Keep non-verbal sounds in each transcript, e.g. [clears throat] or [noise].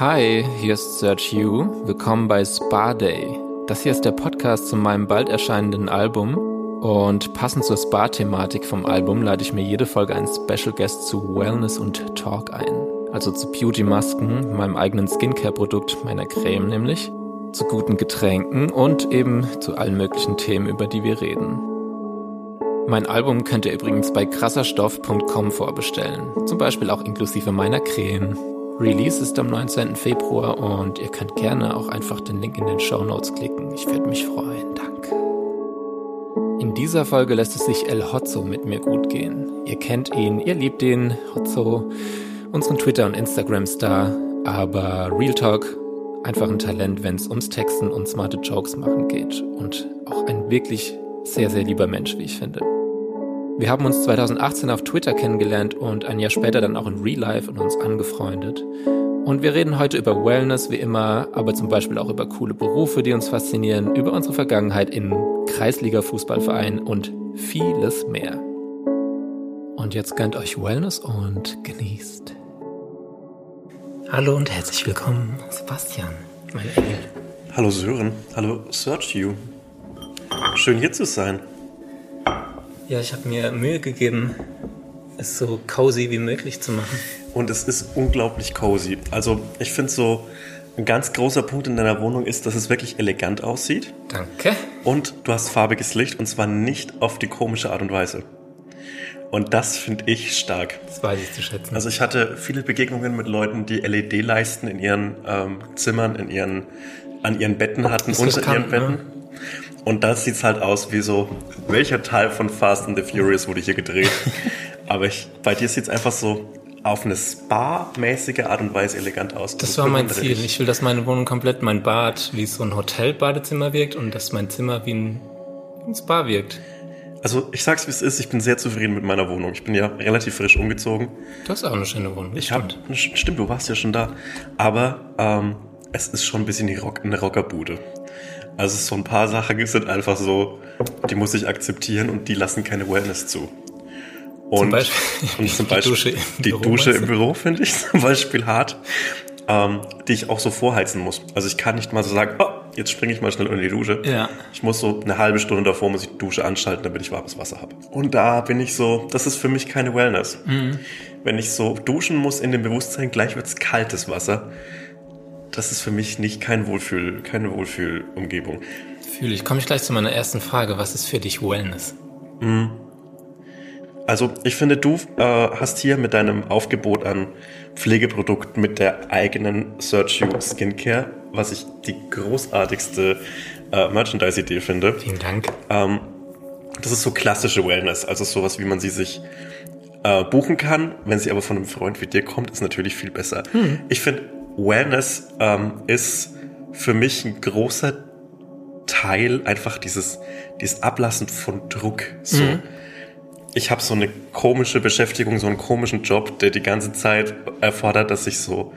Hi, hier ist Serge Yu. Willkommen bei Spa Day. Das hier ist der Podcast zu meinem bald erscheinenden Album. Und passend zur Spa-Thematik vom Album lade ich mir jede Folge einen Special Guest zu Wellness und Talk ein. Also zu Beauty-Masken, meinem eigenen Skincare-Produkt, meiner Creme nämlich, zu guten Getränken und eben zu allen möglichen Themen, über die wir reden. Mein Album könnt ihr übrigens bei krasserstoff.com vorbestellen. Zum Beispiel auch inklusive meiner Creme. Release ist am 19. Februar und ihr könnt gerne auch einfach den Link in den Show Notes klicken. Ich würde mich freuen. Danke. In dieser Folge lässt es sich El Hotzo mit mir gut gehen. Ihr kennt ihn, ihr liebt ihn, Hotzo, unseren Twitter- und Instagram-Star, aber Real Talk, einfach ein Talent, wenn es ums Texten und smarte Jokes machen geht. Und auch ein wirklich sehr, sehr lieber Mensch, wie ich finde. Wir haben uns 2018 auf Twitter kennengelernt und ein Jahr später dann auch in Real Life und uns angefreundet. Und wir reden heute über Wellness wie immer, aber zum Beispiel auch über coole Berufe, die uns faszinieren, über unsere Vergangenheit in Kreisliga-Fußballvereinen und vieles mehr. Und jetzt gönnt euch Wellness und genießt. Hallo und herzlich willkommen, Sebastian, mein Engel. Hallo Sören, hallo Search You. Schön hier zu sein. Ja, ich habe mir Mühe gegeben, es so cozy wie möglich zu machen. Und es ist unglaublich cozy. Also ich finde so, ein ganz großer Punkt in deiner Wohnung ist, dass es wirklich elegant aussieht. Danke. Und du hast farbiges Licht und zwar nicht auf die komische Art und Weise. Und das finde ich stark. Das weiß ich zu schätzen. Also ich hatte viele Begegnungen mit Leuten, die LED-Leisten in ihren ähm, Zimmern, in ihren, an ihren Betten hatten, unter ihren Betten. Ne? Und da sieht es halt aus wie so, welcher Teil von Fast and the Furious wurde hier gedreht? [laughs] Aber ich, bei dir sieht es einfach so auf eine Spa-mäßige Art und Weise elegant aus. Das, das war mein Ziel. Ich. ich will, dass meine Wohnung komplett mein Bad wie so ein Hotel-Badezimmer wirkt und dass mein Zimmer wie ein, ein Spa wirkt. Also ich sag's wie es ist, ich bin sehr zufrieden mit meiner Wohnung. Ich bin ja relativ frisch umgezogen. Du hast auch eine schöne Wohnung. Ich habe stimmt, du warst ja schon da. Aber ähm, es ist schon ein bisschen Rock, eine Rockerbude. Also so ein paar Sachen sind einfach so, die muss ich akzeptieren und die lassen keine Wellness zu. Und zum Beispiel, und zum Beispiel die Dusche im die Büro, Dusche im Büro finde ich [laughs] zum Beispiel hart, ähm, die ich auch so vorheizen muss. Also ich kann nicht mal so sagen, oh, jetzt springe ich mal schnell unter die Dusche. Ja. Ich muss so eine halbe Stunde davor muss ich die Dusche anschalten, damit ich warmes Wasser habe. Und da bin ich so, das ist für mich keine Wellness. Mhm. Wenn ich so duschen muss in dem Bewusstsein, gleich wird's kaltes Wasser das ist für mich nicht kein Wohlfühl, keine Wohlfühlumgebung. Fühle ich. Komme ich gleich zu meiner ersten Frage. Was ist für dich Wellness? Mhm. Also ich finde, du äh, hast hier mit deinem Aufgebot an Pflegeprodukten mit der eigenen Search You Skincare, was ich die großartigste äh, Merchandise-Idee finde. Vielen Dank. Ähm, das ist so klassische Wellness, also sowas, wie man sie sich äh, buchen kann. Wenn sie aber von einem Freund wie dir kommt, ist natürlich viel besser. Hm. Ich finde, Wellness ähm, ist für mich ein großer Teil einfach dieses, dieses Ablassen von Druck. So. Mhm. Ich habe so eine komische Beschäftigung, so einen komischen Job, der die ganze Zeit erfordert, dass ich so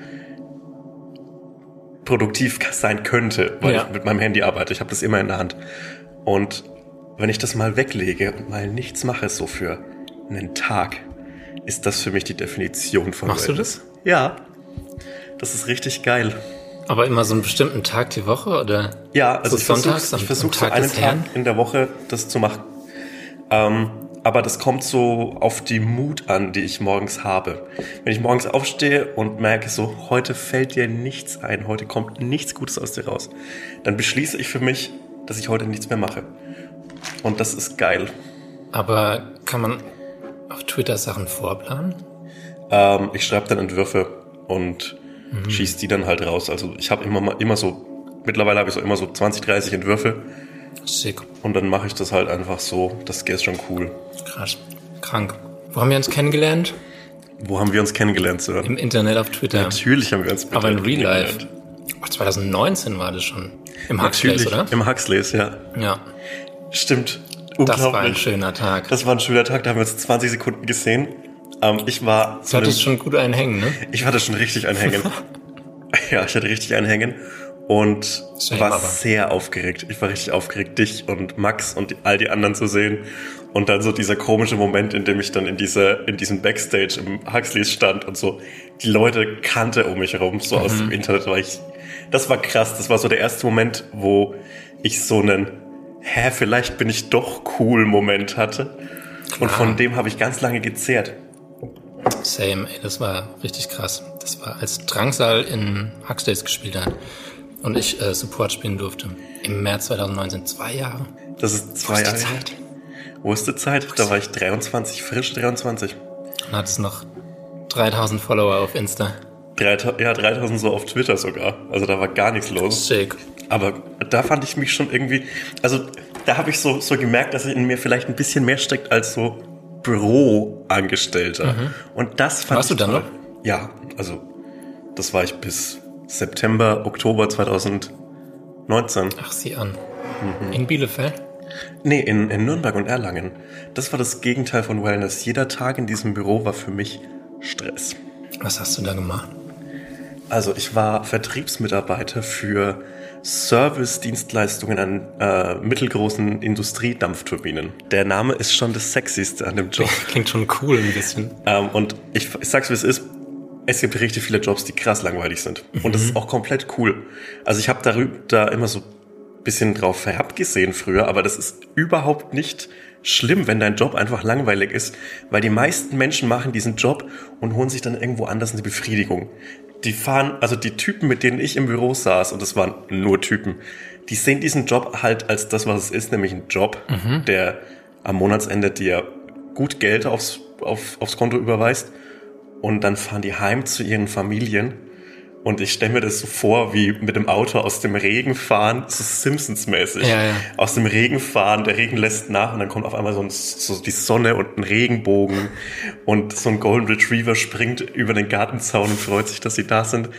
produktiv sein könnte, weil ja. ich mit meinem Handy arbeite. Ich habe das immer in der Hand. Und wenn ich das mal weglege und mal nichts mache, so für einen Tag, ist das für mich die Definition von Machst Wellness. du das? Ja. Das ist richtig geil. Aber immer so einen bestimmten Tag die Woche oder? Ja, also so ich versuche ich versuch so einen Tag in der Woche das zu machen. Ähm, aber das kommt so auf die Mut an, die ich morgens habe. Wenn ich morgens aufstehe und merke so, heute fällt dir nichts ein, heute kommt nichts Gutes aus dir raus, dann beschließe ich für mich, dass ich heute nichts mehr mache. Und das ist geil. Aber kann man auf Twitter Sachen vorplanen? Ähm, ich schreibe dann Entwürfe und mhm. schießt die dann halt raus. Also ich habe immer, immer so, mittlerweile habe ich so immer so 20, 30 Entwürfe. Sick. Und dann mache ich das halt einfach so. Das ist schon cool. Krass. Krank. Wo haben wir uns kennengelernt? Wo haben wir uns kennengelernt, Sir? Im Internet auf Twitter. Natürlich haben wir uns Aber in Real Life. Ach, 2019 war das schon. Im Huxleys, oder? Im Huxleys, ja. Ja. Stimmt. Das war ein schöner Tag. Das war ein schöner Tag, da haben wir uns 20 Sekunden gesehen. Ähm, ich war. Du hattest schon gut einhängen, ne? Ich hatte schon richtig einhängen. [laughs] ja, ich hatte richtig einhängen. und Shame war aber. sehr aufgeregt. Ich war richtig aufgeregt, dich und Max und all die anderen zu sehen. Und dann so dieser komische Moment, in dem ich dann in dieser, in diesem Backstage im Huxleys stand und so die Leute kannte um mich herum, so aus dem Internet war ich, das war krass. Das war so der erste Moment, wo ich so einen, hä, vielleicht bin ich doch cool Moment hatte. Und Klar. von dem habe ich ganz lange gezehrt. Same, ey, das war richtig krass. Das war, als Drangsal in Huxdays gespielt hat und ich äh, Support spielen durfte. Im März 2019, zwei Jahre. Das ist zwei Wo ist Jahre. die. Zeit? Wo ist die Zeit? Da war ich 23, frisch 23. Und hat es noch 3000 Follower auf Insta. 3000, ja, 3000 so auf Twitter sogar. Also da war gar nichts los. Sick. Aber da fand ich mich schon irgendwie, also da habe ich so, so gemerkt, dass in mir vielleicht ein bisschen mehr steckt als so Büroangestellter. Und das fand Mhm. Warst ich du dann noch? Ja, also das war ich bis September, Oktober 2019. Ach, sieh an. Mhm. In Bielefeld? Nee, in, in Nürnberg und Erlangen. Das war das Gegenteil von Wellness. Jeder Tag in diesem Büro war für mich Stress. Was hast du da gemacht? Also ich war Vertriebsmitarbeiter für Service-Dienstleistungen an äh, mittelgroßen Industriedampfturbinen. Der Name ist schon das Sexyste an dem Job. [laughs] Klingt schon cool ein bisschen. ähm, und ich, ich sag's wie es ist, es gibt richtig viele Jobs, die krass langweilig sind. Und das ist auch komplett cool. Also ich habe darüber da immer so ein bisschen drauf herabgesehen früher, aber das ist überhaupt nicht schlimm, wenn dein Job einfach langweilig ist, weil die meisten Menschen machen diesen Job und holen sich dann irgendwo anders eine Befriedigung. Die fahren, also die Typen, mit denen ich im Büro saß, und das waren nur Typen, die sehen diesen Job halt als das, was es ist, nämlich ein Job, der am Monatsende dir gut Geld aufs, auf, aufs Konto überweist und dann fahren die heim zu ihren Familien. Und ich stelle mir das so vor, wie mit dem Auto aus dem Regen fahren, so Simpsons-mäßig. Ja, ja. Aus dem Regen fahren, der Regen lässt nach und dann kommt auf einmal so, ein, so die Sonne und ein Regenbogen und so ein Golden Retriever springt über den Gartenzaun und freut sich, dass sie da sind.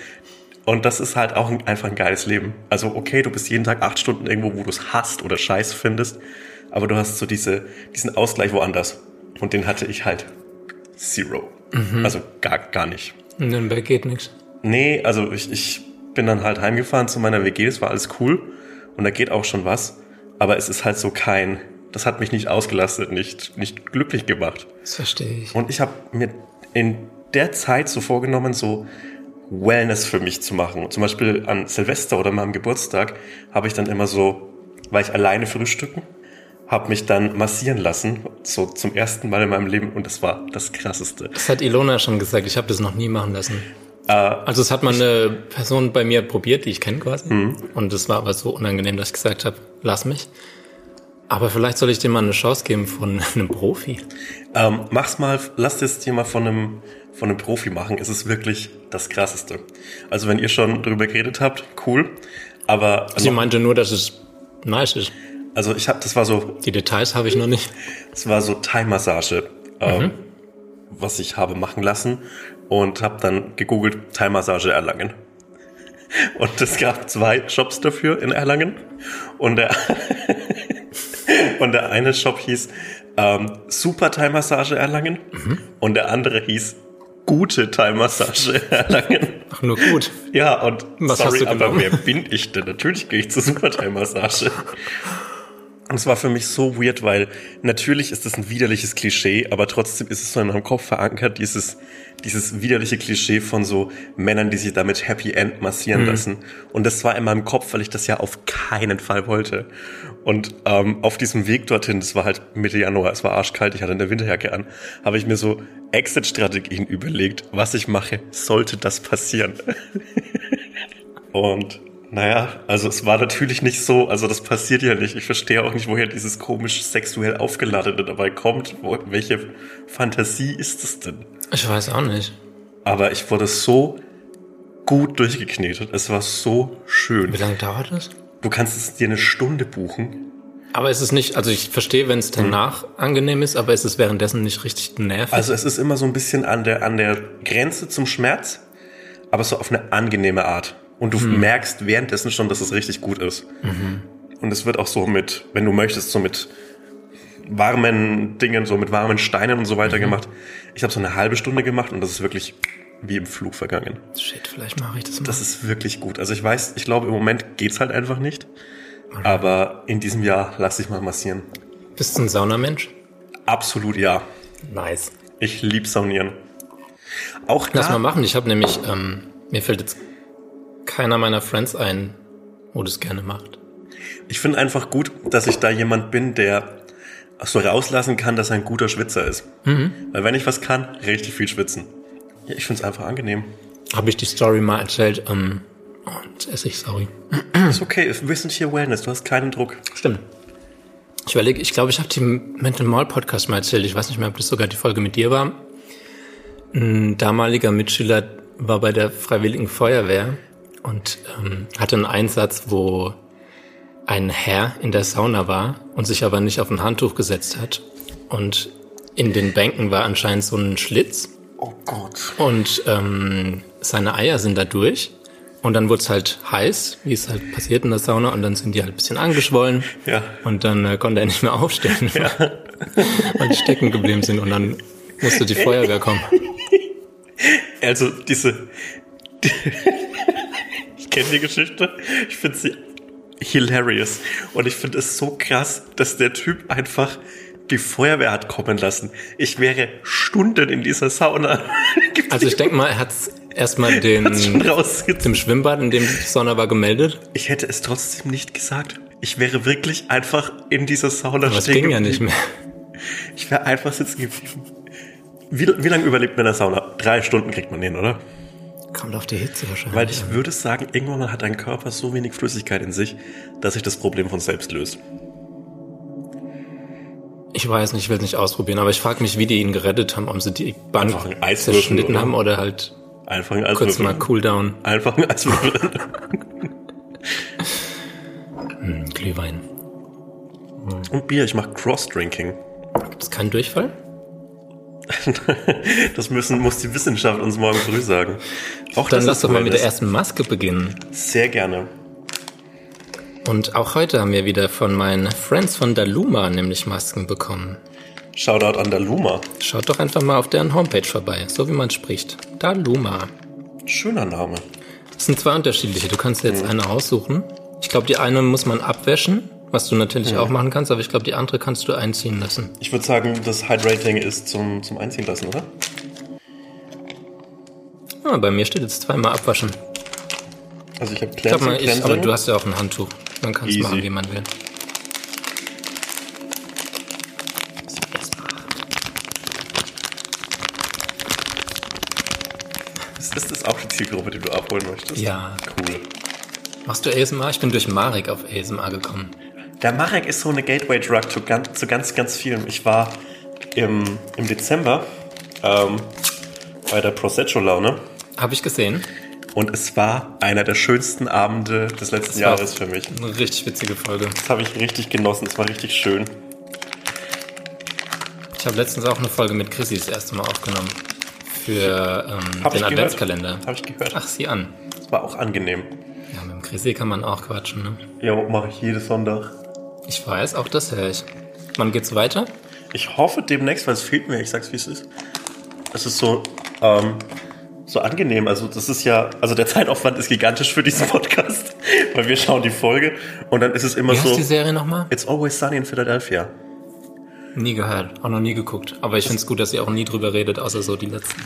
Und das ist halt auch ein, einfach ein geiles Leben. Also okay, du bist jeden Tag acht Stunden irgendwo, wo du es hasst oder scheiß findest, aber du hast so diese, diesen Ausgleich woanders. Und den hatte ich halt zero. Also gar, gar nicht. In Nürnberg geht nichts. Nee, also ich, ich bin dann halt heimgefahren zu meiner WG, das war alles cool und da geht auch schon was, aber es ist halt so kein, das hat mich nicht ausgelastet, nicht, nicht glücklich gemacht. Das verstehe ich. Und ich habe mir in der Zeit so vorgenommen, so Wellness für mich zu machen. Zum Beispiel an Silvester oder meinem Geburtstag habe ich dann immer so, war ich alleine frühstücken, habe mich dann massieren lassen, so zum ersten Mal in meinem Leben und das war das Krasseste. Das hat Ilona schon gesagt, ich habe das noch nie machen lassen. Äh, Also es hat mal eine Person bei mir probiert, die ich kenne quasi. Mhm. Und es war aber so unangenehm, dass ich gesagt habe, lass mich. Aber vielleicht soll ich dir mal eine Chance geben von [laughs] einem Profi. Ähm, mach's mal, lass es dir mal von einem, von einem Profi machen. Es ist wirklich das Krasseste. Also wenn ihr schon drüber geredet habt, cool. Aber Sie meinte nur, dass es nice ist. also ich habe, das war so, Die Details habe ich noch nicht. das war so Thai-Massage, ähm, was ich habe machen lassen und habe dann gegoogelt Thai-Massage Erlangen. Und es gab zwei Shops dafür in Erlangen und der [laughs] und der eine Shop hieß ähm, Super Thai-Massage Erlangen und der andere hieß Gute Thai-Massage Erlangen. [laughs] Ach, nur gut. Ja, und Was sorry, aber wer bin ich denn? Natürlich gehe ich zur Supertime-Massage. [laughs] Und es war für mich so weird, weil natürlich ist das ein widerliches Klischee, aber trotzdem ist es so in meinem Kopf verankert, dieses, dieses widerliche Klischee von so Männern, die sich damit Happy End massieren lassen. Und das war in meinem Kopf, weil ich das ja auf keinen Fall wollte. Und ähm, auf diesem Weg dorthin, das war halt Mitte Januar, es war arschkalt, ich hatte eine Winterjacke an, habe ich mir so Exit-Strategien überlegt, was ich mache, sollte das passieren. [laughs] Und naja, also es war natürlich nicht so, also das passiert ja nicht. Ich verstehe auch nicht, woher dieses komisch sexuell aufgeladene dabei kommt. Wo, welche Fantasie ist es denn? Ich weiß auch nicht. Aber ich wurde so gut durchgeknetet. Es war so schön. Wie lange dauert das? Du kannst es dir eine Stunde buchen. Aber es ist nicht, also ich verstehe, wenn es danach angenehm ist, aber es ist währenddessen nicht richtig nervig. Also es ist immer so ein bisschen an der, an der Grenze zum Schmerz, aber so auf eine angenehme Art. Und du merkst währenddessen schon, dass es richtig gut ist. Und es wird auch so mit, wenn du möchtest, so mit warmen Dingen, so mit warmen Steinen und so weiter gemacht. Ich habe so eine halbe Stunde gemacht und das ist wirklich wie im Flug vergangen. Shit, vielleicht mache ich das mal. Das ist wirklich gut. Also ich weiß, ich glaube, im Moment geht's halt einfach nicht. Aber in diesem Jahr lasse ich mal massieren. Bist du ein Saunamensch? Absolut ja. Nice. Ich lieb Saunieren. Auch Lass mal machen. Ich habe nämlich, ähm, mir fällt jetzt keiner meiner Friends ein, wo das gerne macht. ich finde einfach gut, dass ich da jemand bin, der so rauslassen kann, dass er ein guter Schwitzer ist. Weil wenn ich was kann, richtig viel schwitzen. Ich finde es einfach angenehm. Habe ich die Story mal erzählt, ähm, und esse ich, sorry. Ist okay, wir sind hier Wellness, du hast keinen Druck. Stimmt. Ich überlege, ich glaube, ich habe die Mental Mall Podcast mal erzählt. Ich weiß nicht mehr, ob das sogar die Folge mit dir war. Ein damaliger Mitschüler war bei der Freiwilligen Feuerwehr und ähm, hatte einen Einsatz, wo ein Herr in der Sauna war und sich aber nicht auf ein Handtuch gesetzt hat. Und in den Bänken war anscheinend so ein Schlitz Oh Gott. und ähm, seine Eier sind da durch. Und dann wurde es halt heiß, wie es halt passiert in der Sauna. Und dann sind die halt ein bisschen angeschwollen. Ja. Und dann äh, konnte er nicht mehr aufstehen, weil [laughs] die stecken geblieben sind. Und dann musste die Feuerwehr kommen. Also diese... ich kenne die Geschichte. Ich finde sie hilarious. Und ich finde es so krass, dass der Typ einfach die Feuerwehr hat kommen lassen. Ich wäre Stunden in dieser Sauna. [laughs] Also ich denke mal, er hat erstmal [laughs] den dem Schwimmbad, in dem die Sauna war, gemeldet. Ich hätte es trotzdem nicht gesagt. Ich wäre wirklich einfach in dieser Sauna Aber es stehen ging ja nicht mehr. Ich wäre einfach sitzen geblieben. Wie, wie lange überlebt man in der Sauna? Drei Stunden kriegt man hin, oder? Kommt auf die Hitze wahrscheinlich. Weil ich würde sagen, irgendwann hat dein Körper so wenig Flüssigkeit in sich, dass sich das Problem von selbst löst. Ich weiß nicht, ich will es nicht ausprobieren, aber ich frage mich, wie die ihn gerettet haben, ob sie die ein Eiswürfel, zerschnitten haben oder halt Einfach ein kurz mal Cooldown. Einfach ein Eiswürfel. [laughs] Hm, Glühwein. Und Bier, ich mache Cross-Drinking. Gibt es keinen Durchfall? [laughs] Das müssen, muss die Wissenschaft uns morgen früh sagen. Auch Dann lass doch mal mit der Wellness. ersten Maske beginnen. Sehr gerne. Und auch heute haben wir wieder von meinen Friends von Daluma nämlich Masken bekommen. Shoutout an Daluma. Schaut doch einfach mal auf deren Homepage vorbei, so wie man spricht. Daluma. Schöner Name. Das sind zwei unterschiedliche. Du kannst dir jetzt eine aussuchen. Ich glaube, die eine muss man abwäschen, was du natürlich auch machen kannst, aber ich glaube, die andere kannst du einziehen lassen. Ich würde sagen, das Hydrating ist zum, zum Einziehen lassen, oder? Ah, bei mir steht jetzt zweimal abwaschen. Also ich habe Cleansing, mal, ich, aber Cleansing. du hast ja auch ein Handtuch. Man kann es machen, wie man will. ist, ist das auch die Zielgruppe, die du abholen möchtest? Ja. Cool. Machst du ASMR? Ich bin durch Marek auf ASMR gekommen. Der Marek ist so eine Gateway-Drug zu ganz, zu ganz, ganz vielen. Ich war im, im Dezember ähm, bei der Prosecco-Laune Habe ich gesehen. und es war einer der schönsten Abende des letzten Jahres für mich. Eine richtig witzige Folge. Das habe ich richtig genossen, es war richtig schön. Ich habe letztens auch eine Folge mit Chrissy das erste Mal aufgenommen. Für ähm, den. Adventskalender. Habe ich gehört. Ach, sieh an. Es war auch angenehm. Ja, mit dem Chrissy kann man auch quatschen, ne? Ja, mache ich jeden Sonntag. Ich weiß, auch das höre ich. Wann geht's weiter? Ich hoffe demnächst, weil es fehlt mir, ich sag's wie es ist. Es ist so, ähm, so angenehm. Also das ist ja, also der [laughs] Zeitaufwand ist gigantisch für diesen Podcast, [laughs] weil wir schauen die Folge und dann ist es immer Wie heißt so, die Serie nochmal? It's Always Sunny in Philadelphia. Nie gehört, auch noch nie geguckt. Aber ich find's gut, dass ihr auch nie drüber redet, außer so die letzten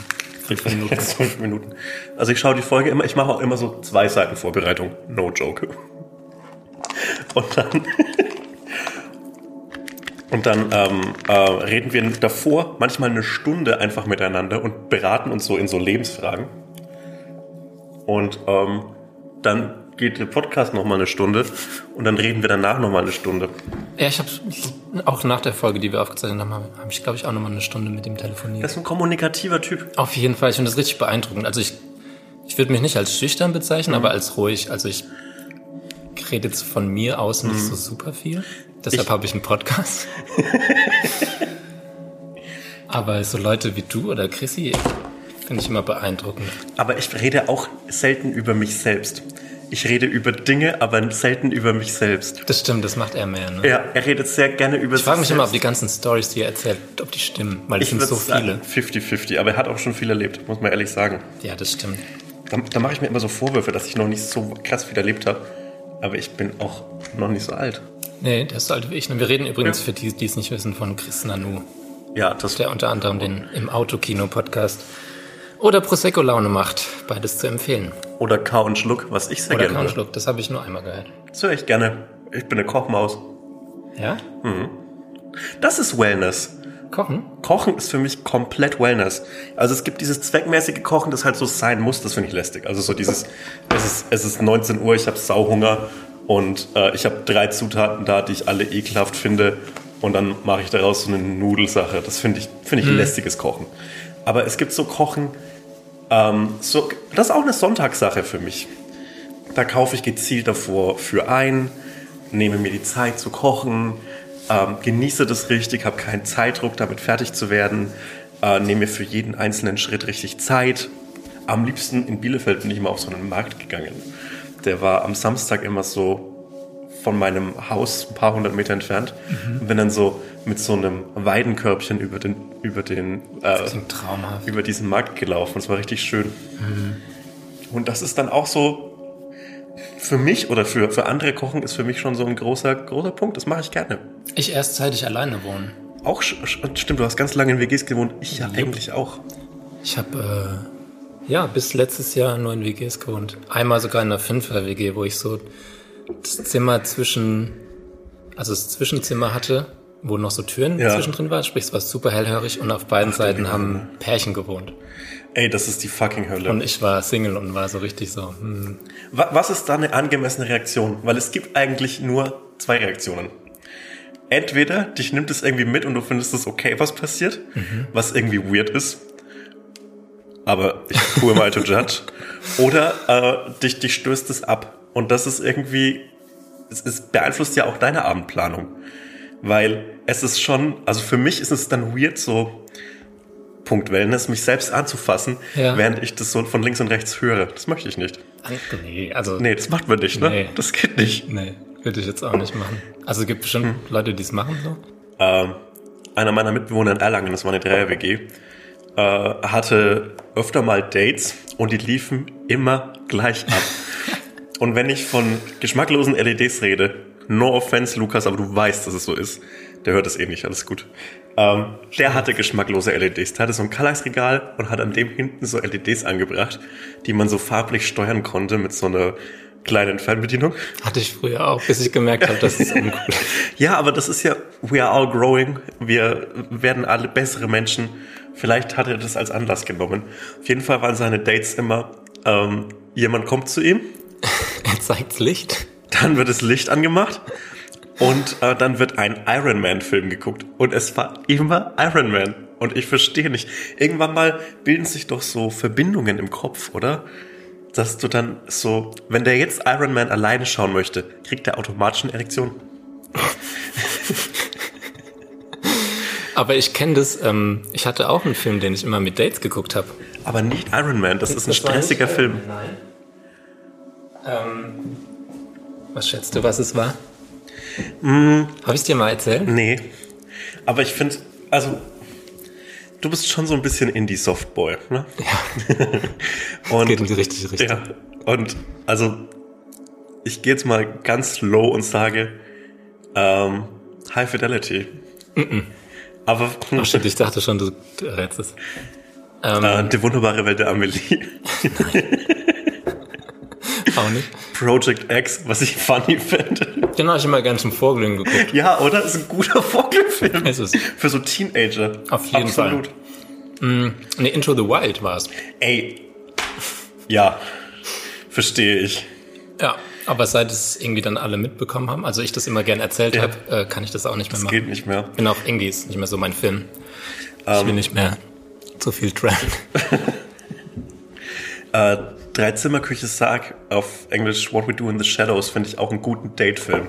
fünf [laughs] Minuten. Fünf Minuten. Also ich schaue die Folge immer, ich mache auch immer so zwei Seiten Vorbereitung. No joke. Und dann, und dann ähm, äh, reden wir davor manchmal eine Stunde einfach miteinander und beraten uns so in so Lebensfragen. Und ähm, dann geht der Podcast nochmal eine Stunde und dann reden wir danach nochmal eine Stunde. Ja, ich habe auch nach der Folge, die wir aufgezeichnet haben, habe ich, glaube ich, auch nochmal eine Stunde mit ihm telefoniert. Das ist ein kommunikativer Typ. Auf jeden Fall, ich finde das richtig beeindruckend. Also ich, ich würde mich nicht als schüchtern bezeichnen, aber als ruhig. Also ich rede jetzt von mir aus nicht so super viel. Deshalb Ich- habe ich einen Podcast. [laughs] aber so Leute wie du oder Chrissy finde ich immer beeindruckend. Aber ich rede auch selten über mich selbst. ich rede über Dinge, aber selten über mich selbst. Das stimmt, das macht er mehr. Ne? Ja, er redet sehr gerne über ich frage mich immer, ob die ganzen Stories, die er erzählt, ob die stimmen, weil es sind so viele. 50-50, aber er hat auch schon viel erlebt, muss man ehrlich sagen. Ja, das stimmt. Da, da mache ich mir immer so Vorwürfe, dass ich noch nicht so krass viel erlebt habe. Aber ich bin auch noch nicht so alt. Nee, der ist so alt wie ich. Und wir reden übrigens, ja. für die, die es nicht wissen, von Chris Nanu. Ja, das. Der unter anderem den im Autokino-Podcast oder Prosecco-Laune macht. Beides zu empfehlen. Oder Kau und Schluck, was ich sehr Oder gerne Kau und Schluck, das habe ich nur einmal gehört. Das höre ich gerne. Ich bin eine Kochmaus. Ja? Mhm. Das ist Wellness. Kochen? Kochen ist für mich komplett Wellness. Also es gibt dieses zweckmäßige Kochen, das halt so sein muss, das finde ich lästig. Also so dieses, es ist, es ist 19 Uhr, ich habe Sauhunger und äh, ich habe drei Zutaten da, die ich alle ekelhaft finde und dann mache ich daraus so eine Nudelsache. Das finde ich, finde ich hm. lästiges Kochen. Aber es gibt so Kochen, ähm, so, das ist auch eine Sonntagssache für mich. Da kaufe ich gezielt davor für ein, nehme mir die Zeit zu kochen, ähm, genieße das richtig, habe keinen Zeitdruck, damit fertig zu werden, äh, nehme mir für jeden einzelnen Schritt richtig Zeit. Am liebsten in Bielefeld bin ich immer auf so einen Markt gegangen. Der war am Samstag immer so von meinem Haus ein paar hundert Meter entfernt mhm. und bin dann so mit so einem Weidenkörbchen über den über den äh, über diesen Markt gelaufen. Es war richtig schön. Mhm. Und das ist dann auch so für mich oder für, für andere Kochen ist für mich schon so ein großer, großer Punkt. Das mache ich gerne. Ich erst seit ich alleine wohne. Auch stimmt, du hast ganz lange in WGs gewohnt. Ich ja, eigentlich auch. Ich habe äh, ja bis letztes Jahr nur in WGs gewohnt. Einmal sogar in einer Fünfer-WG, wo ich so das Zimmer zwischen, also das Zwischenzimmer hatte, wo noch so Türen ja. zwischendrin waren. Sprich, es war super hellhörig und auf beiden Ach, Seiten haben Pärchen gewohnt. Ey, das ist die fucking Hölle. Und ich war Single und war so richtig so. Hm. Was ist da eine angemessene Reaktion? Weil es gibt eigentlich nur zwei Reaktionen. Entweder dich nimmt es irgendwie mit und du findest es okay, was passiert, mhm. was irgendwie weird ist. Aber ich tue mal to judge. Oder äh, dich, dich stößt es ab. Und das ist irgendwie, es, es beeinflusst ja auch deine Abendplanung. Weil es ist schon, also für mich ist es dann weird, so Punkt Wellness, mich selbst anzufassen, ja. während ich das so von links und rechts höre. Das möchte ich nicht. Nee, also. Nee, das macht man nicht, ne? Nee. Das geht nicht. Nee, würde ich jetzt auch nicht machen. Also es gibt bestimmt hm. Leute, die es machen so. Ähm, einer meiner Mitbewohner in Erlangen, das war eine Dreier-WG, äh, hatte öfter mal Dates und die liefen immer gleich ab. [laughs] und wenn ich von geschmacklosen LEDs rede, no offense, Lukas, aber du weißt, dass es so ist. Der hört es eh nicht, alles gut. Ähm, der hatte geschmacklose LEDs. Der hatte so ein Kallax-Regal und hat an dem hinten so LEDs angebracht, die man so farblich steuern konnte mit so einer kleinen Fernbedienung. Hatte ich früher auch, bis ich gemerkt habe, dass es uncool [laughs] ist. ja, aber das ist ja, we are all growing. Wir werden alle bessere Menschen. Vielleicht hat er das als Anlass genommen. Auf jeden Fall waren seine Dates immer, ähm, jemand kommt zu ihm. [laughs] er zeigt Licht. Dann wird das Licht angemacht und äh, dann wird ein Iron Man-Film geguckt. Und es war immer Iron Man. Und ich verstehe nicht. Irgendwann mal bilden sich doch so Verbindungen im Kopf, oder? Dass du dann so, wenn der jetzt Iron Man alleine schauen möchte, kriegt der automatisch eine Erektion. Aber ich kenne das, ähm, ich hatte auch einen Film, den ich immer mit Dates geguckt habe. Aber nicht Iron Man, das, das ist ein stressiger Film. Nein. Ähm, was schätzt du, was es war? Mm. Habe ich es dir mal erzählt? Nee. Aber ich finde, also, du bist schon so ein bisschen Indie-Softboy, ne? Ja. [laughs] und, geht in die richtige Richtung. Ja. Und, also, ich gehe jetzt mal ganz low und sage, ähm, High Fidelity. Mm -mm. Aber. Ach, stimmt, ich dachte schon, du rätst es. Ähm, äh, die wunderbare Welt der Amelie. [laughs] Auch nicht. Project X, was ich funny finde. Den habe ich immer gern zum Vorglühen geguckt. Ja, oder? Das ist ein guter Vorglühfilm. Ist es. Für so Teenager. Auf jeden Absolut. Fall. Mm, ne, Into the Wild war es. Ey. Ja. Verstehe ich. Ja, aber seit es irgendwie dann alle mitbekommen haben, also ich das immer gern erzählt ja. habe, äh, kann ich das auch nicht mehr das machen. Das geht nicht mehr. Bin auch irgendwie ist nicht mehr so mein Film. Ich um, will ähm. nicht mehr zu viel Trend. [laughs] äh, Dreizimmerküche Sarg auf Englisch What We Do in the Shadows finde ich auch einen guten Datefilm.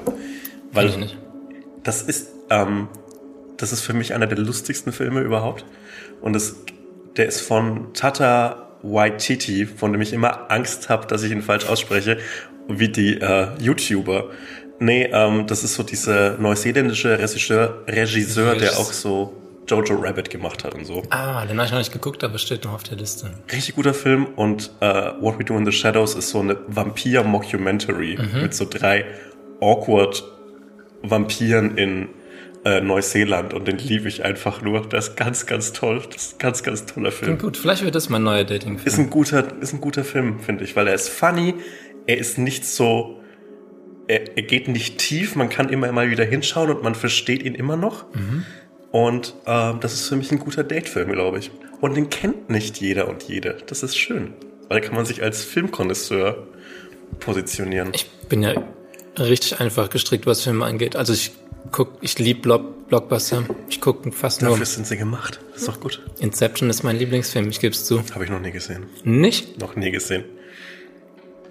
Weil ich nicht. das ist, ähm, das ist für mich einer der lustigsten Filme überhaupt. Und das, der ist von Tata Waititi, von dem ich immer Angst habe, dass ich ihn falsch ausspreche. wie die äh, YouTuber. Nee, ähm, das ist so dieser neuseeländische Regisseur, Regisseur, der auch so Jojo Rabbit gemacht hat und so. Ah, den habe ich noch nicht geguckt, aber steht noch auf der Liste. Richtig guter Film und äh, What We Do in the Shadows ist so eine Vampir-Mockumentary mit so drei awkward Vampiren in äh, Neuseeland und den liebe ich einfach nur. Das ist ganz, ganz toll. Das ist ein ganz, ganz toller Film. Klingt gut, vielleicht wird das mein neuer Dating-Film. Ist ein guter, ist ein guter Film, finde ich, weil er ist funny, er ist nicht so, er, er geht nicht tief, man kann immer mal wieder hinschauen und man versteht ihn immer noch. Und ähm, das ist für mich ein guter Datefilm, glaube ich. Und den kennt nicht jeder und jede. Das ist schön. Weil da kann man sich als Filmkonnoisseur positionieren. Ich bin ja richtig einfach gestrickt, was Filme angeht. Also ich guck, ich lieb Block, Blockbuster. Ich gucke fast nur. Dafür sind sie gemacht. Das ist doch gut. Inception ist mein Lieblingsfilm, ich geb's zu. Habe ich noch nie gesehen. Nicht? Noch nie gesehen.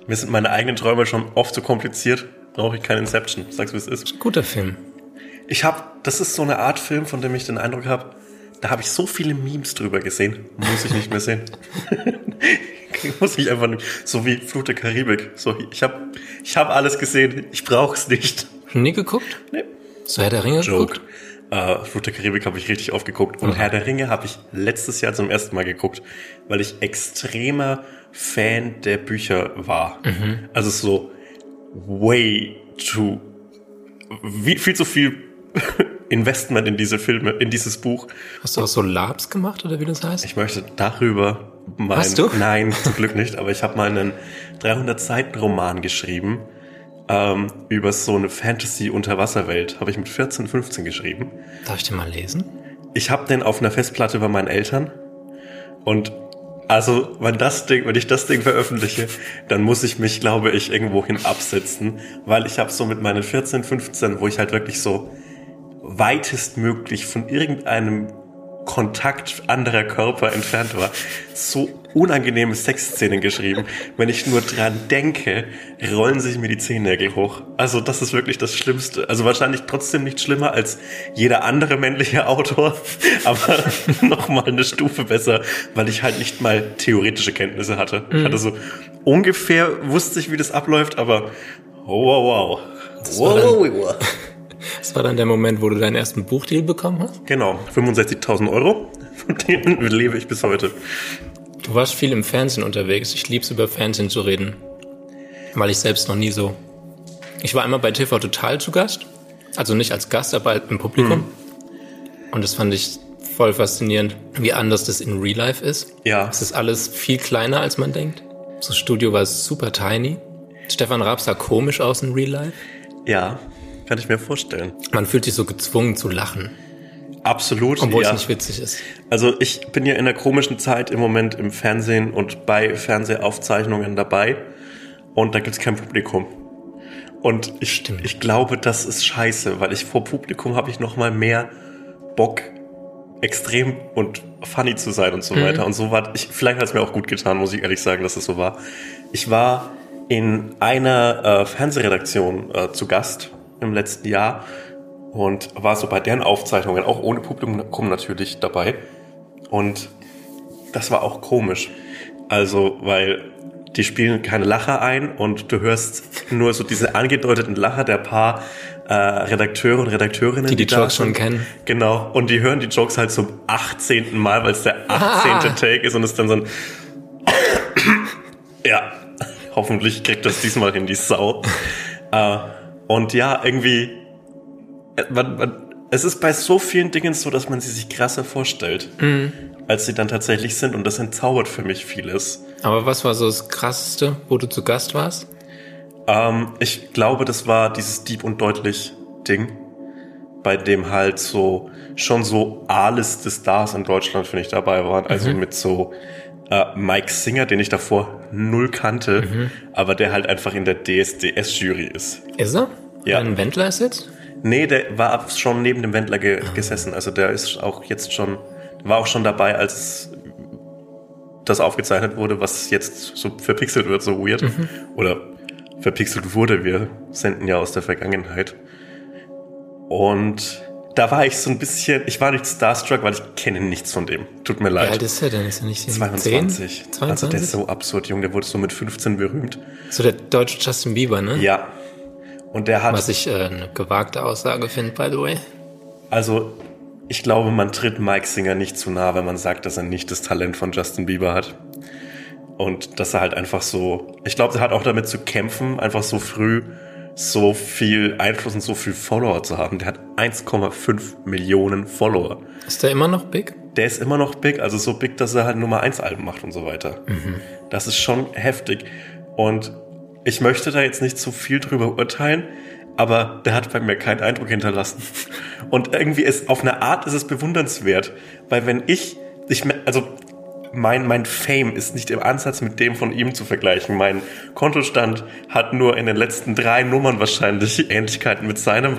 Mir sind meine eigenen Träume schon oft zu kompliziert. Brauche ich kein Inception. Sag's, wie es ist. Guter Film. Ich habe, das ist so eine Art Film, von dem ich den Eindruck habe, da habe ich so viele Memes drüber gesehen. Muss ich nicht mehr sehen. [laughs] Muss ich einfach nicht. So wie Flut der Karibik. So, ich habe ich hab alles gesehen. Ich brauch's nicht. Nie geguckt? Nee. So Herr der Ringe Joke. Äh, Flut der Karibik habe ich richtig oft geguckt. Und Herr der Ringe habe ich letztes Jahr zum ersten Mal geguckt, weil ich extremer Fan der Bücher war. Also so way too, wie, viel zu viel [laughs] Investment in diese Filme, in dieses Buch. Hast du auch so Labs gemacht oder wie das heißt? Ich möchte darüber mein, Hast du? Nein, zum Glück nicht, aber ich habe mal einen 300 Seiten Roman geschrieben ähm, über so eine Fantasy-Unterwasserwelt. Habe ich mit 14, 15 geschrieben. Darf ich den mal lesen? Ich habe den auf einer Festplatte bei meinen Eltern und also, wenn das Ding, wenn ich das Ding veröffentliche, dann muss ich mich, glaube ich, irgendwohin absetzen, weil ich habe so mit meinen 14, 15, wo ich halt wirklich so weitestmöglich von irgendeinem Kontakt anderer Körper entfernt war, so unangenehme Sexszenen geschrieben. Wenn ich nur dran denke, rollen sich mir die Zehennägel hoch. Also das ist wirklich das Schlimmste. Also wahrscheinlich trotzdem nicht schlimmer als jeder andere männliche Autor, [laughs] aber [laughs] noch mal eine Stufe besser, weil ich halt nicht mal theoretische Kenntnisse hatte. Ich hatte so ungefähr wusste ich, wie das abläuft, aber oh, wow, wow. war Wow, wow, wow. [laughs] Das war dann der Moment, wo du deinen ersten Buchdeal bekommen hast? Genau, 65.000 Euro, von denen lebe ich bis heute. Du warst viel im Fernsehen unterwegs. Ich lieb's über Fernsehen zu reden. Weil ich selbst noch nie so. Ich war einmal bei TV Total zu Gast. Also nicht als Gast, aber im Publikum. Und das fand ich voll faszinierend, wie anders das in Real Life ist. Ja, Es ist alles viel kleiner, als man denkt. Das Studio war super tiny. Stefan Raab sah komisch aus in Real Life. ja, kann ich mir vorstellen. Man fühlt sich so gezwungen zu lachen, Absolut. obwohl ja. es nicht witzig ist. Also ich bin ja in einer komischen Zeit im Moment im Fernsehen und bei Fernsehaufzeichnungen dabei und da gibt's kein Publikum. Und ich, Stimmt. ich glaube, das ist scheiße, weil ich vor Publikum habe ich noch mal mehr Bock, extrem und funny zu sein und so weiter. Und so war ich, vielleicht hat es mir auch gut getan, muss ich ehrlich sagen, dass es so war. Ich war in einer äh, Fernsehredaktion äh, zu Gast im letzten Jahr und war so bei deren Aufzeichnungen, auch ohne Publikum natürlich dabei. Und das war auch komisch. Also, weil die spielen keine Lacher ein und du hörst nur so diese angedeuteten Lacher der paar äh, Redakteure und Redakteurinnen. Die die da Jokes schon kennen. Genau. Und die hören die Jokes halt zum 18. Mal, weil es der [laughs] 18. Take ist und es dann so ein [coughs] Ja, hoffentlich kriegt das diesmal hin, die Sau. äh, und ja, irgendwie, man, man, es ist bei so vielen Dingen so, dass man sie sich krasser vorstellt, als sie dann tatsächlich sind. Und das entzaubert für mich vieles. Aber was war so das Krasseste, wo du zu Gast warst? Ähm, ich glaube, das war dieses Deep und deutlich Ding, bei dem halt so schon so A-Liste Stars in Deutschland, finde ich, dabei waren. Also mit so äh, Mike Singer, den ich davor null kannte, aber der halt einfach in der DSDS-Jury ist. Ist er? Ja. Ein Wendler ist jetzt? Nee, der war schon neben dem Wendler ge gesessen. Also der ist auch jetzt schon, war auch schon dabei, als das aufgezeichnet wurde, was jetzt so verpixelt wird, so weird. Oder verpixelt wurde. Wir senden ja aus der Vergangenheit. Und da war ich so ein bisschen, ich war nicht starstruck, weil ich kenne nichts von dem. Tut mir Wie leid. alt ist er denn? Ist er nicht 10? 22. 22? Also der ist so absurd jung, der wurde so mit 15 berühmt. so der deutsche Justin Bieber, ne? Ja. Und der hat, Was ich äh, eine gewagte Aussage finde, by the way. also ich glaube, man tritt Mike Singer nicht zu nah, wenn man sagt, dass er nicht das Talent von Justin Bieber hat. Und dass er halt einfach so, ich glaube, er hat auch damit zu kämpfen, einfach so früh so viel Einfluss und so viel Follower zu haben. Der hat 1,5 Millionen Follower. Ist der immer noch big? Der ist immer noch big, also so big, dass er halt Nummer 1 Alben macht und so weiter. Das ist schon heftig. Und ich möchte da jetzt nicht zu viel drüber urteilen, aber der hat bei mir keinen Eindruck hinterlassen. [laughs] Und irgendwie ist, auf eine Art ist es bewundernswert, weil wenn ich, ich, also, mein, mein Fame ist nicht im Ansatz mit dem von ihm zu vergleichen. Mein Kontostand hat nur in den letzten drei Nummern wahrscheinlich [laughs] Ähnlichkeiten mit seinem.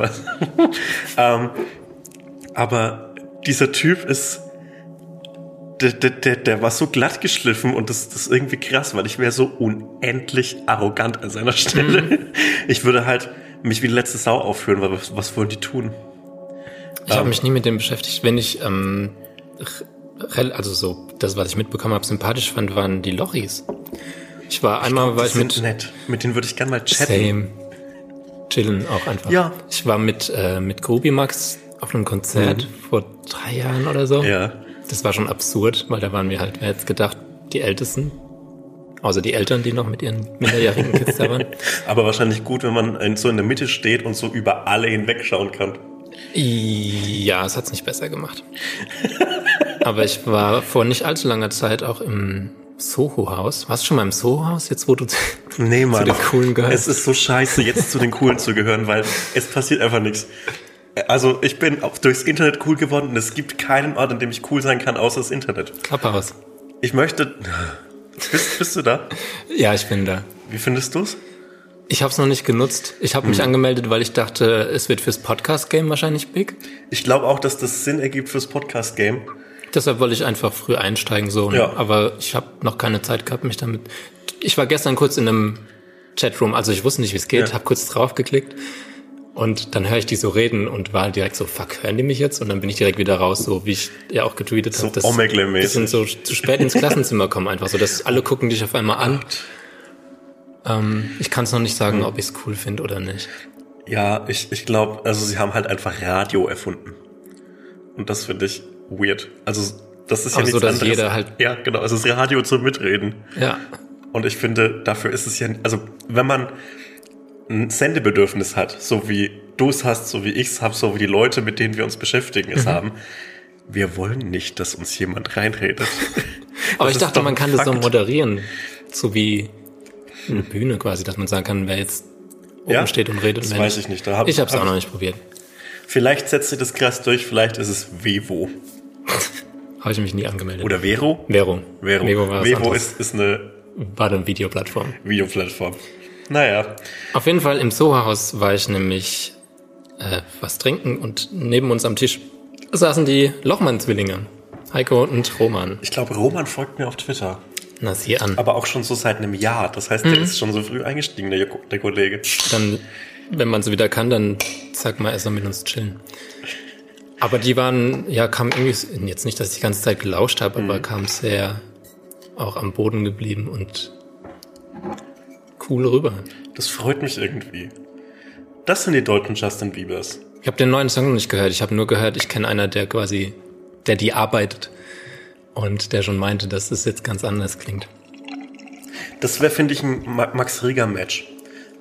[laughs] ähm, aber dieser Typ ist, der, der, der, der war so glatt geschliffen und das, das ist irgendwie krass, weil ich wäre so unendlich arrogant an seiner Stelle. [laughs] Ich würde halt mich wie die letzte Sau aufführen, weil was, was wollen die tun? Ich habe mich nie mit dem beschäftigt. Wenn ich, ähm, also so, das, was ich mitbekommen habe, sympathisch fand, waren die Lochis. Ich war einmal, war Die ich mit nett. Mit denen würde ich gerne mal chatten. Same. Chillen auch einfach. Ja. Ich war mit, äh, mit Grobi Max auf einem Konzert vor drei Jahren oder so. Mhm. Ja. Das war schon absurd, weil da waren wir halt, wer hätte gedacht, die Ältesten. Außer die Eltern, die noch mit ihren minderjährigen Kids da waren. [laughs] Aber wahrscheinlich gut, wenn man so in der Mitte steht und so über alle hinwegschauen kann. Ja, es hat's nicht besser gemacht. Aber ich war vor nicht allzu langer Zeit auch im Soho-Haus. Warst du schon mal im Soho-Haus, jetzt wo du Nee, Mann. den Coolen gehörst? Es ist so scheiße, jetzt zu den Coolen zu gehören, weil es passiert einfach nichts. Also ich bin auch durchs Internet cool geworden und es gibt keinen Ort, an dem ich cool sein kann, außer das Internet. Klapphaus? Ich möchte... Bist, bist du da? [laughs] Ja, ich bin da. Wie findest du's? Ich habe es noch nicht genutzt. Ich habe Hm. mich angemeldet, weil ich dachte, es wird fürs Podcast-Game wahrscheinlich big. Ich glaube auch, dass das Sinn ergibt fürs Podcast-Game. Deshalb wollte ich einfach früh einsteigen so. Ja. Aber ich habe noch keine Zeit gehabt, mich damit. Ich war gestern kurz in einem Chatroom, also ich wusste nicht, wie es geht, Ja. habe kurz draufgeklickt und dann höre ich die so reden und war direkt so, fuck, hören die mich jetzt? Und dann bin ich direkt wieder raus, so wie ich ja auch getweetet So habe. dass Omegle-mäßig. bisschen so zu spät ins Klassenzimmer kommen, einfach so, dass alle gucken dich auf einmal an. Ähm, ich kann es noch nicht sagen, ob ich es cool finde oder nicht. Ja, ich, ich glaube, also sie haben halt einfach Radio erfunden. Und das finde ich weird. Also das ist ja Aber so, dass anderes. jeder halt- Ja, genau, es ist Radio zum Mitreden. Ja, Und ich finde, dafür ist es ja, also wenn man ein Sendebedürfnis hat, so wie du es hast, so wie ich es habe, so wie die Leute, mit denen wir uns beschäftigen, Mhm. es haben, wir wollen nicht, dass uns jemand reinredet. [laughs] aber Das ich dachte, man kann das so Fakt. moderieren, so wie eine Bühne quasi, dass man sagen kann, wer jetzt oben Ja? steht und redet. Das und weiß ich nicht. Da hab- ich habe es auch noch nicht probiert. Vielleicht setzt sich das krass durch, vielleicht ist es Vevo. [laughs] Habe ich mich nie angemeldet. Oder Vero? Vero. Vero. Vero anderes. ist, ist eine war eine Videoplattform. Videoplattform. Naja, Auf jeden Fall im Soho-Haus war ich nämlich äh, was trinken und neben uns am Tisch saßen die Lochmann-Zwillinge. Heiko und Roman. ich glaube, Roman folgt mir auf Twitter. Na, sieh an. Aber auch schon so seit einem Jahr. Das heißt, Mhm. der ist schon so früh eingestiegen, der, der Kollege. Dann, wenn man sie wieder kann, dann sag mal, er soll mit uns chillen. Aber die waren, ja, kamen irgendwie, jetzt nicht, dass ich die ganze Zeit gelauscht habe, Mhm. aber kamen sehr auch am Boden geblieben und cool rüber. Das freut mich irgendwie. Das sind die deutschen Justin Biebers. Ich habe den neuen Song noch nicht gehört. Ich habe nur gehört, ich kenne einer, der quasi, der die arbeitet und der schon meinte, dass es jetzt ganz anders klingt. Das wäre, finde ich, ein Ma- Max Rieger-Match.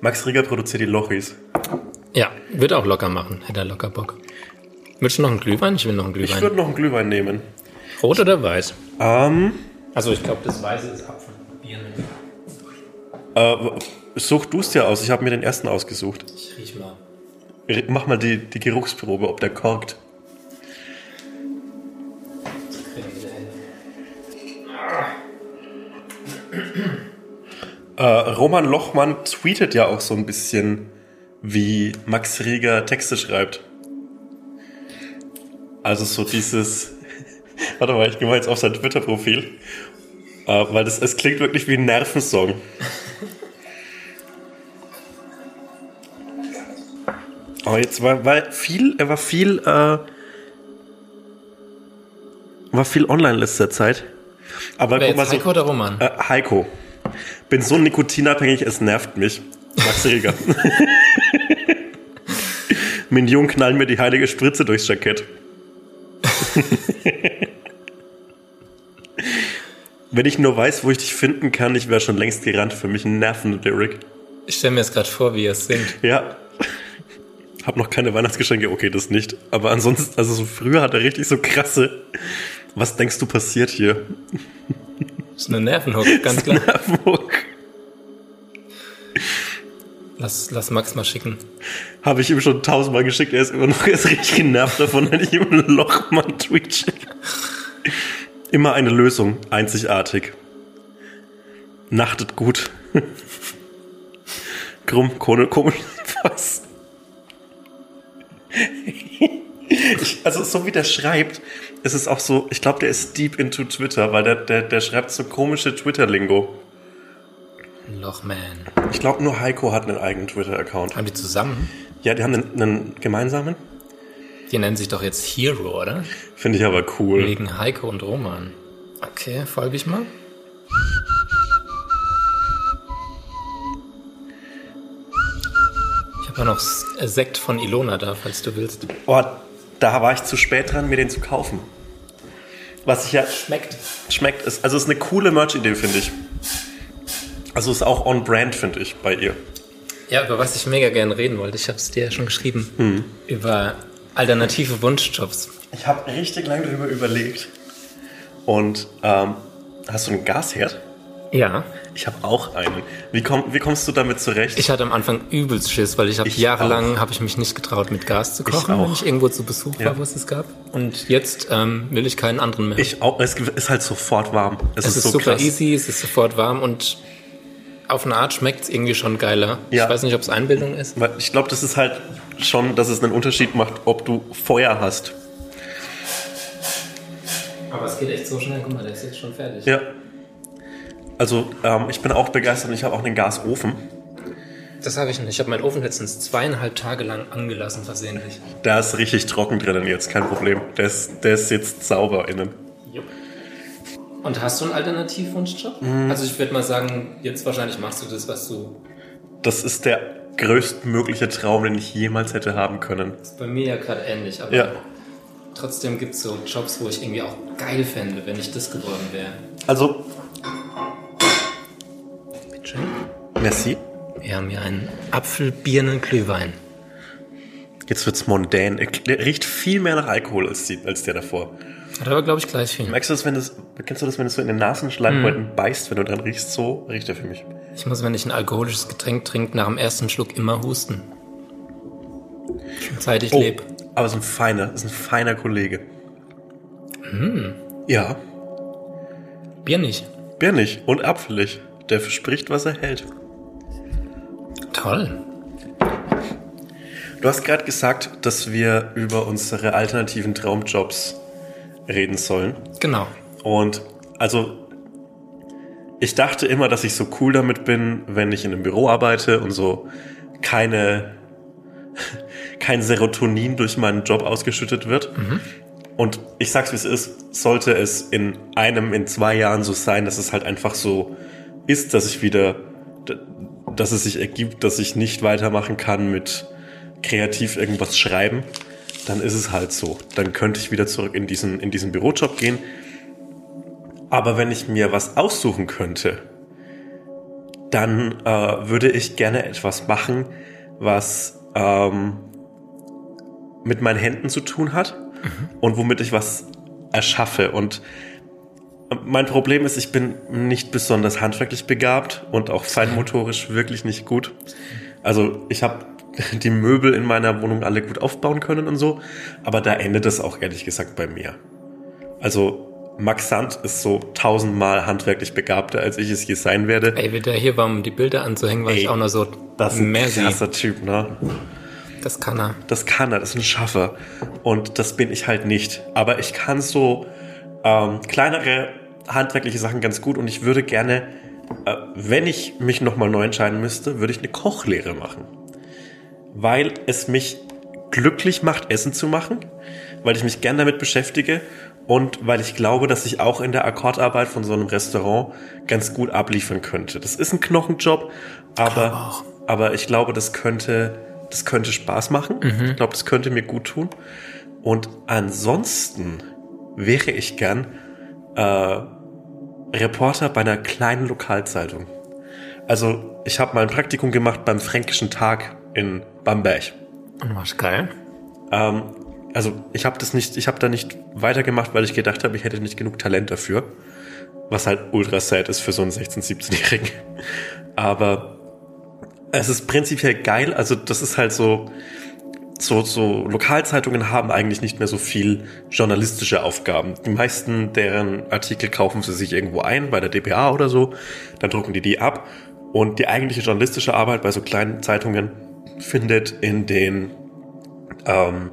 Max Rieger produziert die Lochis. Ja, wird auch locker machen, hätte er locker Bock. Willst du noch einen Glühwein? Ich will noch einen Ich Glühwein. würde noch einen Glühwein nehmen. Rot oder weiß? Ähm, Also ich glaube, das Weiße ist Apfel. Äh, such du es dir aus. Ich habe mir den ersten ausgesucht. Ich riech mal. Mach mal die, die Geruchsprobe, ob der korkt. Äh, Roman Lochmann tweetet ja auch so ein bisschen, wie Max Rieger Texte schreibt. Also so dieses, [laughs] warte mal, ich gehe mal jetzt auf sein Twitter-Profil, äh, weil das, es klingt wirklich wie ein Nervensong. Aber jetzt war, war viel, er war viel, äh, war viel online in letzter Zeit. Aber Wer guck mal so, Heiko oder Roman? Äh, Heiko. Bin so nikotinabhängig, es nervt mich. Max Reger. [laughs] Minion knallen mir die heilige Spritze durchs Jackett. [laughs] Wenn ich nur weiß, wo ich dich finden kann, ich wäre schon längst gerannt. Für mich ein nervender Lyric. Ich stelle mir jetzt gerade vor, wie er es singt. Ja. Hab noch keine Weihnachtsgeschenke, okay, das nicht. Aber ansonsten, also so früher hat er richtig so krasse. Was denkst du passiert hier? Das ist eine Nervenhook, [laughs] ganz klar. Nervenhook. Lass, lass Max mal schicken. Habe ich ihm schon tausendmal geschickt, er ist immer noch er ist richtig genervt davon, wenn ich ihm ein Lochmann-Tweet schicke. Immer eine Lösung, einzigartig. Nachtet gut. Krumm, komisch, [laughs] was? Ich, also so wie der schreibt, ist es auch so, ich glaube, der ist deep into Twitter, weil der, der, der schreibt so komische Twitter-Lingo. Lochman. Ich glaube, nur Heiko hat einen eigenen Twitter-Account. Haben die zusammen? Ja, die haben einen, einen gemeinsamen. Die nennen sich doch jetzt Hero, oder? Finde ich aber cool. Wegen Heiko und Roman. Okay, folge ich mal. Ich habe ja noch äh, Sekt von Ilona da, falls du willst. Oh, da war ich zu spät dran, mir den zu kaufen. Was ich ja Schmeckt. schmeckt, ist, also ist eine coole Merch-Idee, finde ich. Also ist auch on-brand, finde ich, bei ihr. Ja, über was ich mega gerne reden wollte, ich habe es dir ja schon geschrieben. Hm. Über alternative Wunschjobs. Ich habe richtig lange darüber überlegt. Und ähm, hast du einen Gasherd? Ja. Ich habe auch einen. Wie, komm, wie kommst du damit zurecht? Ich hatte am Anfang übelst Schiss, weil ich habe Ich jahrelang habe ich mich nicht getraut, mit Gas zu kochen, wenn auch. ich irgendwo zu Besuch Ja. war, wo es es gab. Und jetzt ähm, will ich keinen anderen mehr. Ich auch, es ist halt sofort warm. Es, es ist, so super krass. easy, es ist sofort warm und auf eine Art schmeckt es irgendwie schon geiler. Ja. Ich weiß nicht, ob es Einbildung ist. Ich glaube, das ist halt schon, dass es einen Unterschied macht, ob du Feuer hast. Aber es geht echt so schnell. Guck mal, der ist jetzt schon fertig. Ja. Also ähm, ich bin auch begeistert und ich habe auch einen Gasofen. Das habe ich nicht. Ich habe meinen Ofen letztens zweieinhalb Tage lang angelassen, versehentlich. Da ist richtig trocken drinnen jetzt, kein Problem. Der ist, der ist jetzt sauber innen. Und hast du einen Alternativwunschjob? Mhm. Also ich würde mal sagen, jetzt wahrscheinlich machst du das, was du... Das ist der größtmögliche Traum, den ich jemals hätte haben können. ist bei mir ja gerade ähnlich, aber Ja. trotzdem gibt es so Jobs, wo ich irgendwie auch geil fände, wenn ich das geworden wäre. Also, merci. Wir haben hier einen Apfelbirnen-Glühwein. Jetzt wird's mondän. Er der riecht viel mehr nach Alkohol als, die, als der davor. Hat aber, glaube ich, gleich viel. Merkst du das, wenn das, kennst du das, wenn du so in den Nasenschleimhäuten beißt, wenn du dran riechst? So riecht er für mich. Ich muss, wenn ich ein alkoholisches Getränk trinke, nach dem ersten Schluck immer husten. Schon seit ich lebe. aber es ist ein feiner, ist ein feiner Kollege. Ja, Bier nicht. bärnig und apfelig. Der verspricht, was er hält. Toll. Du hast gerade gesagt, dass wir über unsere alternativen Traumjobs reden sollen. Genau. Und also, ich dachte immer, dass ich so cool damit bin, wenn ich in einem Büro arbeite und so keine, [laughs] kein Serotonin durch meinen Job ausgeschüttet wird. Und ich sag's wie es ist, sollte es in einem, in zwei Jahren so sein, dass es halt einfach so ist, dass ich wieder, dass es sich ergibt, dass ich nicht weitermachen kann mit kreativ irgendwas schreiben, dann ist es halt so. Dann könnte ich wieder zurück in diesen, in diesen Bürojob gehen. Aber wenn ich mir was aussuchen könnte, dann äh, würde ich gerne etwas machen, was ähm, mit meinen Händen zu tun hat und womit ich was erschaffe. Und mein Problem ist, ich bin nicht besonders handwerklich begabt und auch feinmotorisch wirklich nicht gut. Also ich habe [laughs] die Möbel in meiner Wohnung alle gut aufbauen können und so, aber da endet es auch ehrlich gesagt bei mir. Also Max Sand ist so tausendmal handwerklich begabter, als ich es je sein werde. Ey, wie der hier war, um die Bilder anzuhängen, war Ey, ich auch nur so Das ist ein Messi. krasser Typ, ne? Das kann er. Das kann er, das ist ein Schaffer. Und das bin ich halt nicht. Aber ich kann so ähm, kleinere handwerkliche Sachen ganz gut und ich würde gerne, äh, wenn ich mich nochmal neu entscheiden müsste, würde ich eine Kochlehre machen. Weil es mich glücklich macht, Essen zu machen, weil ich mich gern damit beschäftige und weil ich glaube, dass ich auch in der Akkordarbeit von so einem Restaurant ganz gut abliefern könnte. Das ist ein Knochenjob, aber, aber ich glaube, das könnte, das könnte Spaß machen. Ich glaube, das könnte mir gut tun. Und ansonsten wäre ich gern äh, Reporter bei einer kleinen Lokalzeitung. Also ich habe mal ein Praktikum gemacht beim Fränkischen Tag in Bamberg. Und was geil? Ähm, also ich habe das nicht, ich habe da nicht weitergemacht, weil ich gedacht habe, ich hätte nicht genug Talent dafür. Was halt ultra sad ist für so einen 16-, 17-Jährigen. [laughs] Aber es ist prinzipiell geil. Also das ist halt so, so, so Lokalzeitungen haben eigentlich nicht mehr so viel journalistische Aufgaben. Die meisten deren Artikel kaufen sie sich irgendwo ein, bei der DPA oder so, dann drucken die die ab und die eigentliche journalistische Arbeit bei so kleinen Zeitungen findet in den ähm,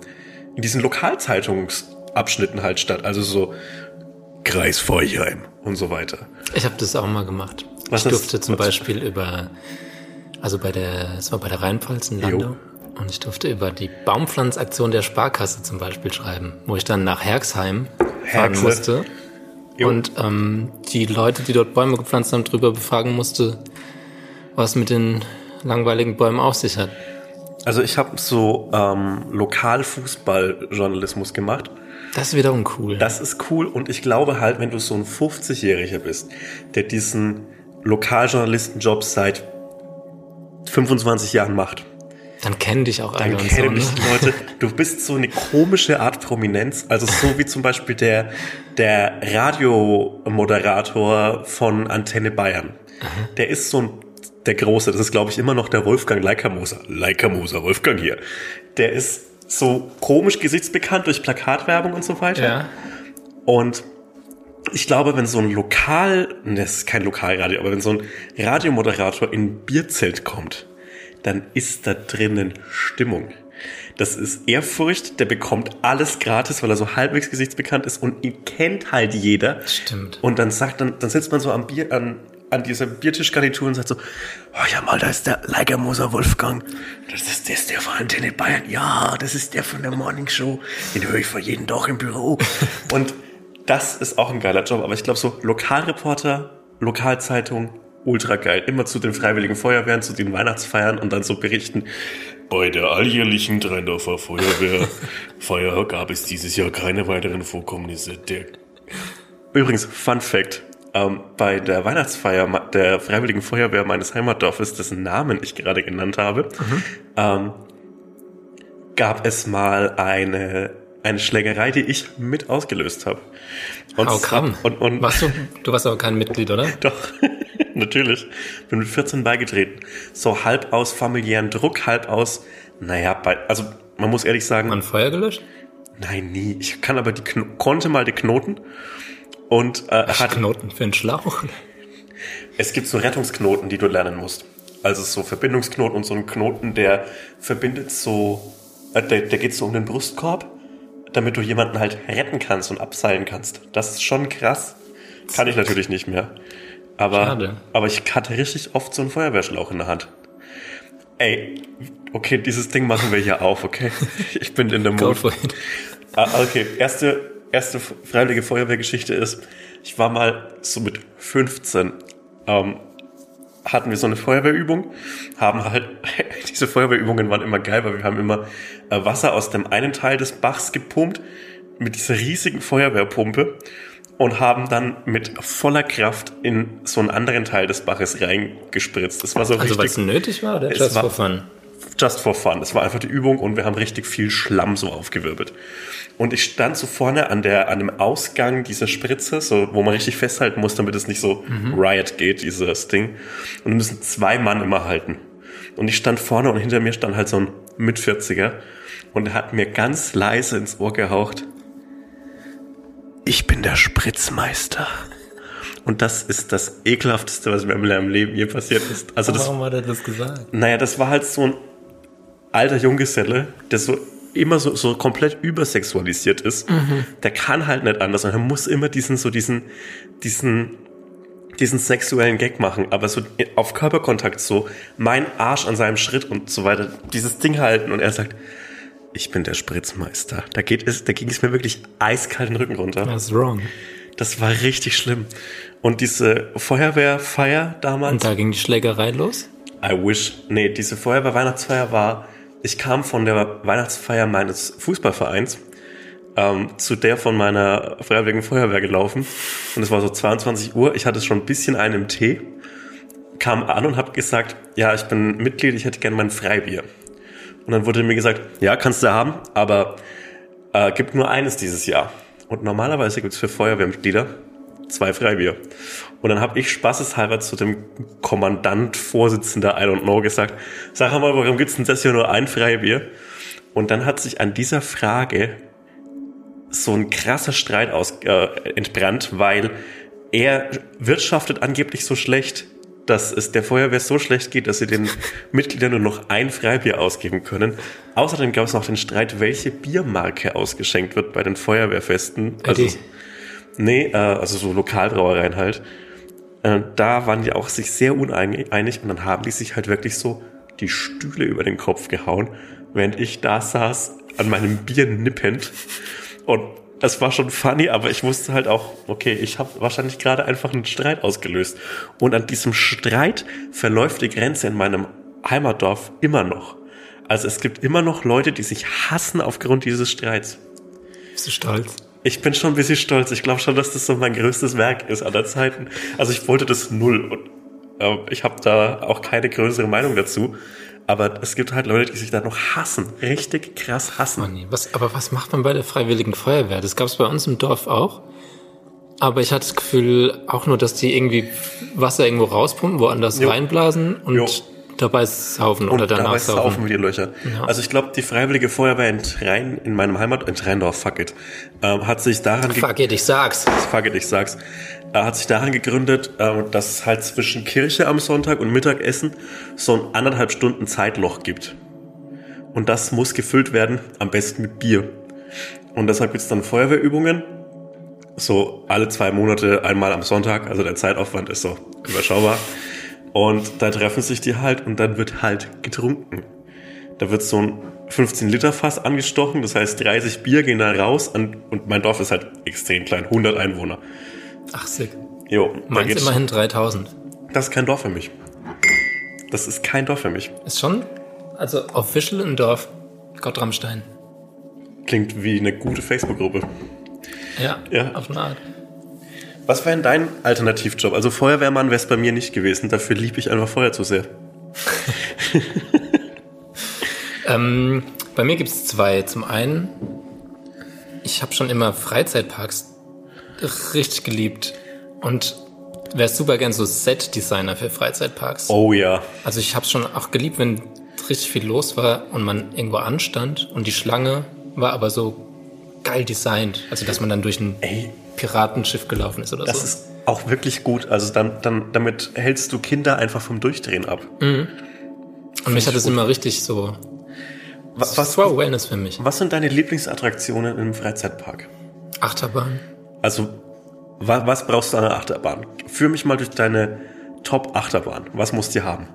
in diesen Lokalzeitungsabschnitten halt statt, also so Kreis Feuchheim und so weiter. Ich habe das auch mal gemacht. Was ich durfte zum was- Beispiel über, also bei der, es war bei der Rheinpfalz in Landau. Jo. Und ich durfte über die Baumpflanzaktion der Sparkasse zum Beispiel schreiben, wo ich dann nach Herxheim fahren Herxe. musste Jo. und ähm, die Leute, die dort Bäume gepflanzt haben, drüber befragen musste, was mit den langweiligen Bäumen auf sich hat. Also ich habe so ähm, Lokalfußballjournalismus gemacht. Das ist wiederum cool. Das ist cool und ich glaube halt, wenn du so ein 50-Jähriger bist, der diesen Lokaljournalistenjob seit 25 Jahren macht, dann kennen dich auch alle dann kennen so. dich Ne? Leute. Du bist so eine komische Art Prominenz, also so wie zum Beispiel der, der Radiomoderator von Antenne Bayern. Der ist so ein, der Große, das ist glaube ich immer noch der Wolfgang Leikamoser. Leikamoser, Wolfgang hier. Der ist so komisch gesichtsbekannt durch Plakatwerbung und so weiter. Ja. Und ich glaube, wenn so ein Lokal, ne, das ist kein Lokalradio, aber wenn so ein Radiomoderator in ein Bierzelt kommt, dann ist da drinnen Stimmung. Das ist Ehrfurcht, der bekommt alles gratis, weil er so halbwegs gesichtsbekannt ist und ihn kennt halt jeder. Stimmt. Und dann sagt dann, dann sitzt man so am Bier, an, an dieser Biertischgarnitur und sagt so, oh ja mal, da ist der Leigermoser Wolfgang. Das ist, das ist der von Antenne Bayern. Ja, das ist der von der Morning Show. Den höre ich vor jeden Tag im Büro. [laughs] und das ist auch ein geiler Job. Aber ich glaube so, Lokalreporter, Lokalzeitung, ultra geil. Immer zu den Freiwilligen Feuerwehren, zu den Weihnachtsfeiern und dann so berichten, bei der alljährlichen Dreindorfer Feuerwehrfeier [laughs] gab es dieses Jahr keine weiteren Vorkommnisse. Der Übrigens, Fun Fact. Ähm, bei der Weihnachtsfeier der Freiwilligen Feuerwehr meines Heimatdorfes, dessen Namen ich gerade genannt habe, ähm, gab es mal eine, eine Schlägerei, die ich mit ausgelöst habe. Und, How come? und, und warst du, du warst aber kein Mitglied, oder? [laughs] doch, natürlich. Bin mit 14 beigetreten. So halb aus familiären Druck, halb aus, naja, bei, also man muss ehrlich sagen, An Feuer gelöscht? nein, nie. Ich kann aber die, Kno konnte mal die Knoten und äh, hat, Knoten für einen Schlauch. es gibt so Rettungsknoten, die du lernen musst. Also so Verbindungsknoten und so ein Knoten, der verbindet so, äh, der, der geht so um den Brustkorb, damit du jemanden halt retten kannst und abseilen kannst. Das ist schon krass. Kann ich natürlich nicht mehr. Aber, Schade. aber ich hatte richtig oft so einen Feuerwehrschlauch in der Hand. Ey, okay, dieses Ding machen wir hier auf, okay? [laughs] Ich bin in der Mut. Ah, okay, erste, erste freiwillige Feuerwehrgeschichte ist, ich war mal so mit 15, ähm, hatten wir so eine Feuerwehrübung, haben halt, [laughs] diese Feuerwehrübungen waren immer geil, weil wir haben immer äh, Wasser aus dem einen Teil des Bachs gepumpt mit dieser riesigen Feuerwehrpumpe und haben dann mit voller Kraft in so einen anderen Teil des Baches reingespritzt. Das war so Also, weil es richtig nötig war, oder? Just war- for fun. just for fun. Das war einfach die Übung und wir haben richtig viel Schlamm so aufgewirbelt. Und ich stand so vorne an der, an dem Ausgang dieser Spritze, so, wo man richtig festhalten muss, damit es nicht so Riot geht, dieses Ding. Und wir müssen zwei Mann immer halten. Und ich stand vorne und hinter mir stand halt so ein Mit-40er und er hat mir ganz leise ins Ohr gehaucht. Ich bin der Spritzmeister. Und das ist das ekelhafteste, was mir im Leben je passiert ist. Also das Warum hat er das gesagt? naja, das war halt so ein alter Junggeselle, der so immer so, so komplett übersexualisiert ist. Der kann halt nicht anders und er muss immer diesen, so diesen, diesen, diesen sexuellen Gag machen, aber so auf Körperkontakt so mein Arsch an seinem Schritt und so weiter, dieses Ding halten und er sagt, ich bin der Spritzmeister. Da geht es, da ging es mir wirklich eiskalt den Rücken runter. That's wrong. Das war richtig schlimm. Und diese Feuerwehrfeier damals. Und da ging die Schlägerei los? I wish. Nee, diese Feuerwehr-Weihnachtsfeier war, ich kam von der Weihnachtsfeier meines Fußballvereins ähm, zu der von meiner Freiwilligen Feuerwehr gelaufen. Und es war so 22 Uhr. Ich hatte schon ein bisschen einen im Tee, kam an und habe gesagt, ja, ich bin Mitglied, ich hätte gerne mein Freibier. Und dann wurde mir gesagt, ja, kannst du haben, aber äh, gibt nur eines dieses Jahr. Und normalerweise gibt's für Feuerwehrmitglieder zwei Freibier. Und dann habe ich spaßeshalber zu dem Kommandant, Vorsitzender, I don't know, gesagt, sag mal, warum gibt's denn das hier nur ein Freibier? Und dann hat sich an dieser Frage so ein krasser Streit aus, äh, entbrannt, weil er wirtschaftet angeblich so schlecht, dass es der Feuerwehr so schlecht geht, dass sie den Mitgliedern nur noch ein Freibier ausgeben können. Außerdem gab es noch den Streit, welche Biermarke ausgeschenkt wird bei den Feuerwehrfesten. Also, Eddie. nee, äh, also so Lokalbrauereien halt. Äh, da waren die auch sich sehr uneinig und dann haben die sich halt wirklich so die Stühle über den Kopf gehauen, während ich da saß an meinem Bier nippend und es war schon funny, aber ich wusste halt auch, okay, ich habe wahrscheinlich gerade einfach einen Streit ausgelöst. Und an diesem Streit verläuft die Grenze in meinem Heimatdorf immer noch. Also es gibt immer noch Leute, die sich hassen aufgrund dieses Streits. Bist du stolz? Ich bin schon ein bisschen stolz. Ich glaube schon, dass das so mein größtes Werk ist aller Zeiten. Also ich wollte das null und äh, ich habe da auch keine größere Meinung dazu. Aber es gibt halt Leute, die sich da noch hassen. Richtig krass hassen. Oh nee, was, aber was macht man bei der Freiwilligen Feuerwehr? Das gab es bei uns im Dorf auch. Aber ich hatte das Gefühl auch nur, dass die irgendwie Wasser irgendwo rauspumpen, woanders Jo. reinblasen und Jo. dabei saufen oder danach dabei saufen. saufen wir die Löcher. Ja. Also ich glaube, die Freiwillige Feuerwehr in Trein, in meinem Heimat, in Treindorf, fuck it, ähm, hat sich daran Fuck it, ich sag's. fuck it, ich sag's, hat sich daran gegründet, äh, dass es halt zwischen Kirche am Sonntag und Mittagessen so ein anderthalb Stunden Zeitloch gibt. Und das muss gefüllt werden, am besten mit Bier. Und deshalb gibt's dann Feuerwehrübungen, so alle zwei Monate einmal am Sonntag, also der Zeitaufwand ist so überschaubar. Und da treffen sich die halt und dann wird halt getrunken. Da wird so ein 15 Liter Fass angestochen, das heißt 30 Bier gehen da raus an, und mein Dorf ist halt extrem klein, 100 Einwohner. Ach, sick. Jo, Meins immerhin 3000. Das ist kein Dorf für mich. Das ist kein Dorf für mich. Ist schon, also official im Dorf. Gottramstein. Klingt wie eine gute Facebook-Gruppe. Ja, Ja. auf eine Art. Was wäre denn dein Alternativjob? Also Feuerwehrmann wäre es bei mir nicht gewesen. Dafür liebe ich einfach Feuer zu sehr. [laughs] Ähm, bei mir gibt's zwei. Zum einen, ich habe schon immer Freizeitparks richtig geliebt und wäre super gern so Set-Designer für Freizeitparks. Oh ja. Also ich habe schon auch geliebt, wenn richtig viel los war und man irgendwo anstand und die Schlange war aber so geil designt. Also dass man dann durch ein Ey, Piratenschiff gelaufen ist oder das so. ist auch wirklich gut. Also dann, dann, damit hältst du Kinder einfach vom Durchdrehen ab. und mich hat es immer richtig so. Was, Das war Wellness für mich. was sind deine Lieblingsattraktionen im Freizeitpark? Achterbahn. Also, wa, was brauchst du an einer Achterbahn? Führ mich mal durch deine Top-Achterbahn. Was musst du haben?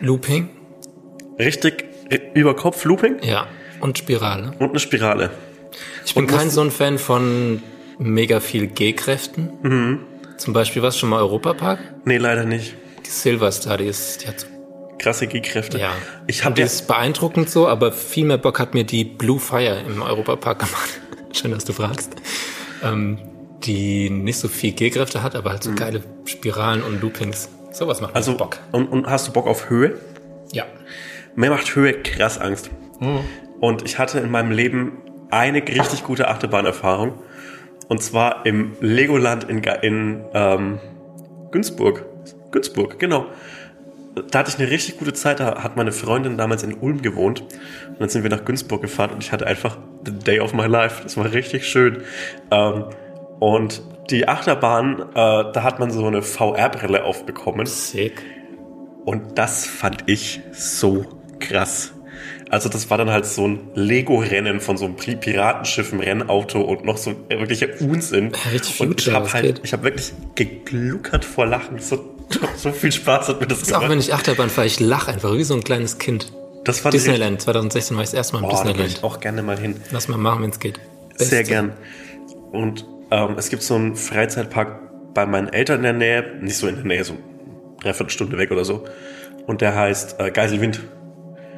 Looping. Richtig äh, über Kopf Looping Ja. Und Spirale. und eine Spirale. Ich bin kein so ein Fan von mega viel G-Kräften. Mhm. Zum Beispiel was schon mal Europapark? Nee, leider nicht. Die Silverstar, die ist, die hat Krasse G-Kräfte. ja. Ich habe die ist beeindruckend so, aber viel mehr Bock hat mir die Blue Fire im Europapark gemacht. [laughs] Schön, dass du fragst. Ähm, die nicht so viel G-Kräfte hat, aber halt so geile Spiralen und Loopings. Sowas macht Mhm. also Bock. Und, und hast du Bock auf Höhe? Ja. Mir macht Höhe krass Angst. Und ich hatte in meinem Leben eine richtig gute Achterbahnerfahrung. Und zwar im Legoland in, in ähm, Günzburg. Günzburg, genau. Da hatte ich eine richtig gute Zeit. Da hat meine Freundin damals in Ulm gewohnt. Und dann sind wir nach Günzburg gefahren und ich hatte einfach the day of my life. Das war richtig schön. Ähm, und die Achterbahn, äh, da hat man so eine VR-Brille aufbekommen. Sick. Und das fand ich so krass. Also das war dann halt so ein Lego-Rennen von so einem Piratenschiff im Rennauto und noch so wirklicher Unsinn. Richtig und ich habe halt, geht. ich habe wirklich gegluckert vor Lachen. So, [laughs] so viel Spaß hat mir das ist auch gemacht. wenn ich Achterbahn fahre, ich lache einfach wie so ein kleines Kind. Das fand ich Disneyland, 2016 war ich das erste Mal im Oh, Disneyland. ich auch gerne mal hin. Lass mal machen, wenn es geht. Sehr Beste. gern. Und ähm, es gibt so einen Freizeitpark bei meinen Eltern in der Nähe, nicht so in der Nähe, so dreiviertel Stunde weg oder so. Und der heißt äh, Geiselwind,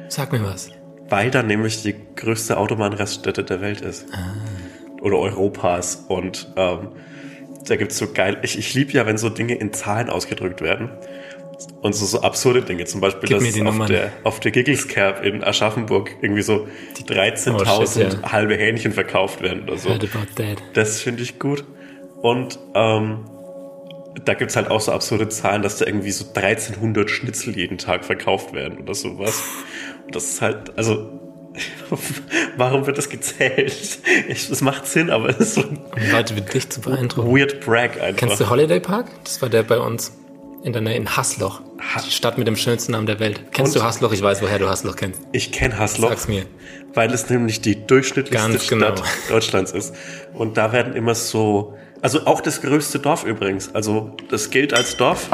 Sag mir was. weil da nämlich die größte Autobahnraststätte der Welt ist. Oder Europas. Und ähm, da gibt's so geil, ich, ich liebe ja, wenn so Dinge in Zahlen ausgedrückt werden. Und so, so absurde Dinge, zum Beispiel, Gib dass auf der, auf der Giggles Cap in Aschaffenburg irgendwie so 13.000 Oh, ja. halbe Hähnchen verkauft werden oder so. Das finde ich gut. Und ähm, da gibt's halt auch so absurde Zahlen, dass da irgendwie so 1300 Schnitzel jeden Tag verkauft werden oder sowas. Und das ist halt, also, [laughs] warum wird das gezählt? Ich, das macht Sinn, aber es ist so ein Um Leute wie dich zu beeindrucken. weird brag einfach. Kennst du Holiday Park? Das war der bei uns in der Nähe in Hasloch. Die Stadt mit dem schönsten Namen der Welt. Kennst Und? du Hasloch? Ich weiß, woher du Hasloch kennst. Ich kenne Hasloch, Sag's mir. weil es nämlich die durchschnittlichste genau. Stadt [laughs] Deutschlands ist. Und da werden immer so, also auch das größte Dorf übrigens. Also das gilt als Dorf,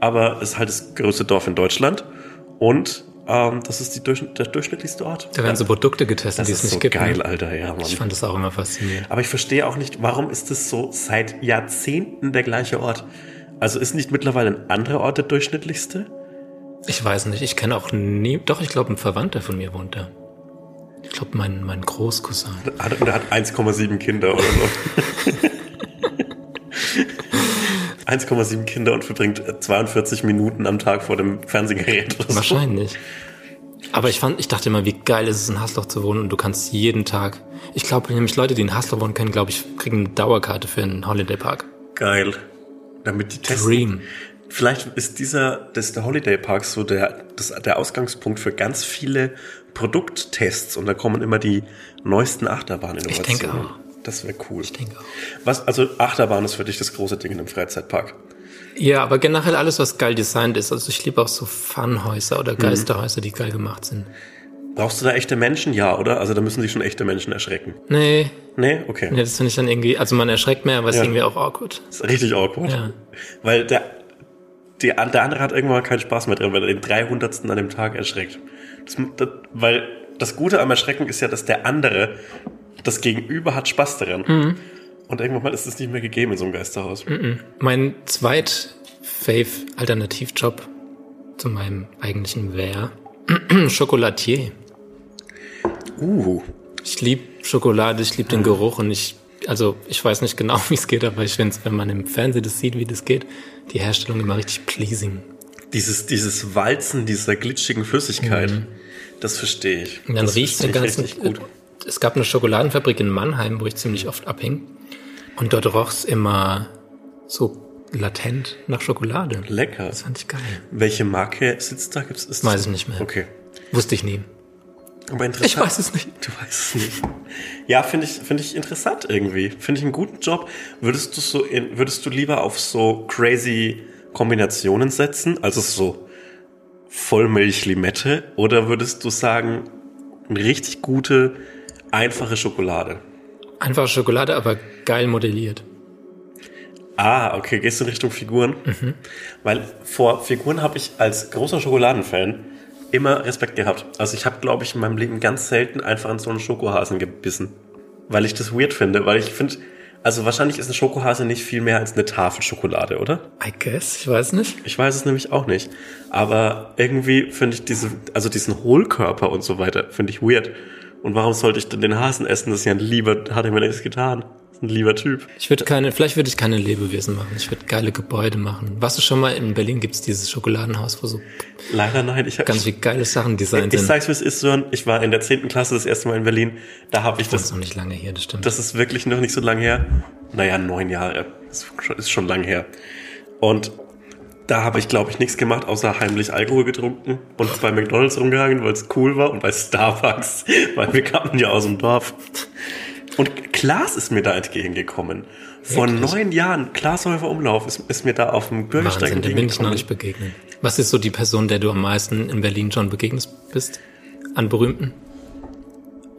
aber es ist halt das größte Dorf in Deutschland. Und ähm, das ist die durch, der durchschnittlichste Ort. Da werden so Produkte getestet, das die es nicht so gibt. geil, ne? Alter, ja, Mann. Ich fand das auch immer faszinierend. Aber ich verstehe auch nicht, warum ist das so seit Jahrzehnten der gleiche Ort? Also ist nicht mittlerweile ein anderer Ort der durchschnittlichste? Ich weiß nicht, ich kenne auch nie, doch, ich glaube, ein Verwandter von mir wohnt da. Ich glaube, mein, mein Großcousin. Hat, und er hat 1,7 Kinder oder so. [laughs] 1,7 Kinder und verbringt 42 Minuten am Tag vor dem Fernsehgerät oder so. Wahrscheinlich. Aber ich fand, ich dachte immer, wie geil ist es, in Hasloch zu wohnen und du kannst jeden Tag. Ich glaube, nämlich Leute, die in Hasloch wohnen können, glaube ich, kriegen eine Dauerkarte für einen Holiday Park. Geil. Damit die testen. Dream. Vielleicht ist dieser, das der Holiday Park so der, das, der Ausgangspunkt für ganz viele Produkttests und da kommen immer die neuesten Achterbahn-Innovationen. Ich denke auch. Das wäre cool. Ich denke auch. Was, also Achterbahn ist für dich das große Ding in einem Freizeitpark. Ja, aber generell alles, was geil designt ist. Also ich liebe auch so Funhäuser oder Geisterhäuser, die geil gemacht sind. Brauchst du da echte Menschen? Ja, oder? Also da müssen sich schon echte Menschen erschrecken. Nee, Nee? Okay. nee das finde ich dann irgendwie, also man erschreckt mehr, aber es Ja. ist irgendwie auch awkward. Das ist richtig awkward. Ja. Weil der, die, der andere hat irgendwann keinen Spaß mehr drin, weil er den 300. an dem Tag erschreckt. Das, das, weil das Gute am Erschrecken ist ja, dass der andere, das Gegenüber hat Spaß daran. Mhm. Und irgendwann mal ist es nicht mehr gegeben in so einem Geisterhaus. Mein zweit Fave Alternativjob zu meinem eigentlichen wäre [clears throat] Chocolatier. Uh, Ich liebe Schokolade, ich liebe den Geruch und ich, also ich weiß nicht genau, [laughs] wie es geht, aber ich finde es, wenn man im Fernsehen das sieht, wie das geht, die Herstellung immer richtig pleasing. dieses, dieses Walzen dieser glitschigen Flüssigkeit, das verstehe ich. Mhm. Und dann das riecht der ganze. Es gab eine Schokoladenfabrik in Mannheim, wo ich ziemlich oft abhing. Und dort roch's immer so latent nach Schokolade. Lecker. Das fand ich geil. Welche Marke sitzt da? Gibt's, ist Weiß ich nicht mehr. Okay. Wusste ich nie. Aber interessant. Ich weiß es nicht. Du weißt es nicht. Ja, finde ich, finde ich interessant irgendwie. Finde ich einen guten Job. Würdest du so, in, würdest du lieber auf so crazy Kombinationen setzen? Also so Vollmilch-Limette? Oder würdest du sagen, richtig gute, einfache Schokolade? Einfache Schokolade, aber geil modelliert. Ah, okay, gehst du in Richtung Figuren? Weil vor Figuren habe ich als großer Schokoladenfan immer Respekt gehabt. Also ich habe, glaube ich, in meinem Leben ganz selten einfach in so einen Schokohasen gebissen. Weil ich das weird finde. Weil ich finde, also wahrscheinlich ist ein Schokohase nicht viel mehr als eine Tafel Schokolade, oder? I guess, ich weiß nicht. Ich weiß es nämlich auch nicht. Aber irgendwie finde ich diese, also diesen Hohlkörper und so weiter, finde ich weird. Und warum sollte ich denn den Hasen essen? Das ist ja ein lieber, hat er mir nichts getan. Das ist ein lieber Typ. Ich würde keine, vielleicht würde ich keine Lebewesen machen. Ich würde geile Gebäude machen. Warst du schon mal in Berlin? Gibt's dieses Schokoladenhaus, wo so Leider nein, ich habe ganz viele geile Sachen designt Ich sind. sag's, wie es ist, Sören. Ich war in der 10. Klasse das erste Mal in Berlin. Da habe ich Das ist das. noch nicht lange hier, das stimmt. Das ist wirklich noch nicht so lange her. Naja, neun Jahre. Das ist schon- ist schon lang her. Und da habe ich, glaube ich, nichts gemacht, außer heimlich Alkohol getrunken und bei McDonalds rumgehangen, weil es cool war und bei Starbucks, [laughs] weil wir kamen ja aus dem Dorf. Und Klaas ist mir da entgegengekommen. Vor Wirklich? neun Jahren, Klaas Häufer Umlauf ist, ist mir da auf dem Bürgersteig Wahnsinn, bin ich noch nicht begegnet. Was ist so die Person, der du am meisten in Berlin schon begegnet bist? An Berühmten?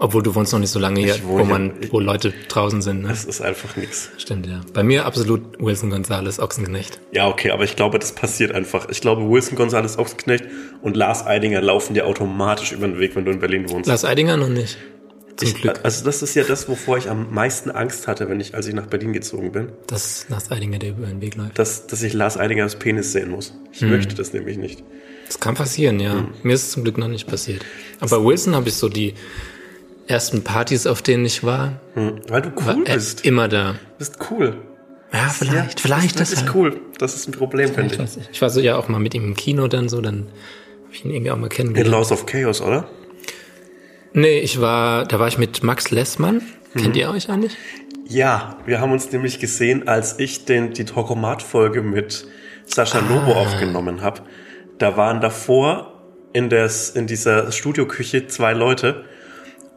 Obwohl du wohnst noch nicht so lange hier, wo man, wo Leute draußen sind. Ne? Das ist einfach nix. Stimmt, ja. Bei mir absolut Wilson Gonzalez, Ochsenknecht. Ja, okay, aber ich glaube, das passiert einfach. Ich glaube, Wilson González Ochsenknecht und Lars Eidinger laufen dir automatisch über den Weg, wenn du in Berlin wohnst. Lars Eidinger noch nicht. Zum Ich, Glück. also das ist ja das, wovor ich am meisten Angst hatte, wenn ich, als ich nach Berlin gezogen bin, dass Lars Eidinger dir über den Weg läuft. dass, dass ich Lars Eidingers Penis sehen muss. Ich Hm. möchte das nämlich nicht. Das kann passieren, ja. Hm. Mir ist es zum Glück noch nicht passiert. Aber bei Wilson habe ich so die ersten Partys, auf denen ich war, Hm. Weil du war cool er bist. immer da. Du bist cool. Ja, vielleicht, vielleicht das das ist halt. cool. Das ist ein Problem, finde ich. Ich war so ja auch mal mit ihm im Kino dann so, dann habe ich ihn irgendwie auch mal In kennengelernt. Laws of Chaos, oder? Nee, ich war, da war ich mit Max Lessmann. Mhm. Kennt ihr euch eigentlich? Ja, wir haben uns nämlich gesehen, als ich den, die Talkomat-Folge mit Sascha Lobo aufgenommen habe. Da waren davor in, des, in dieser Studioküche zwei Leute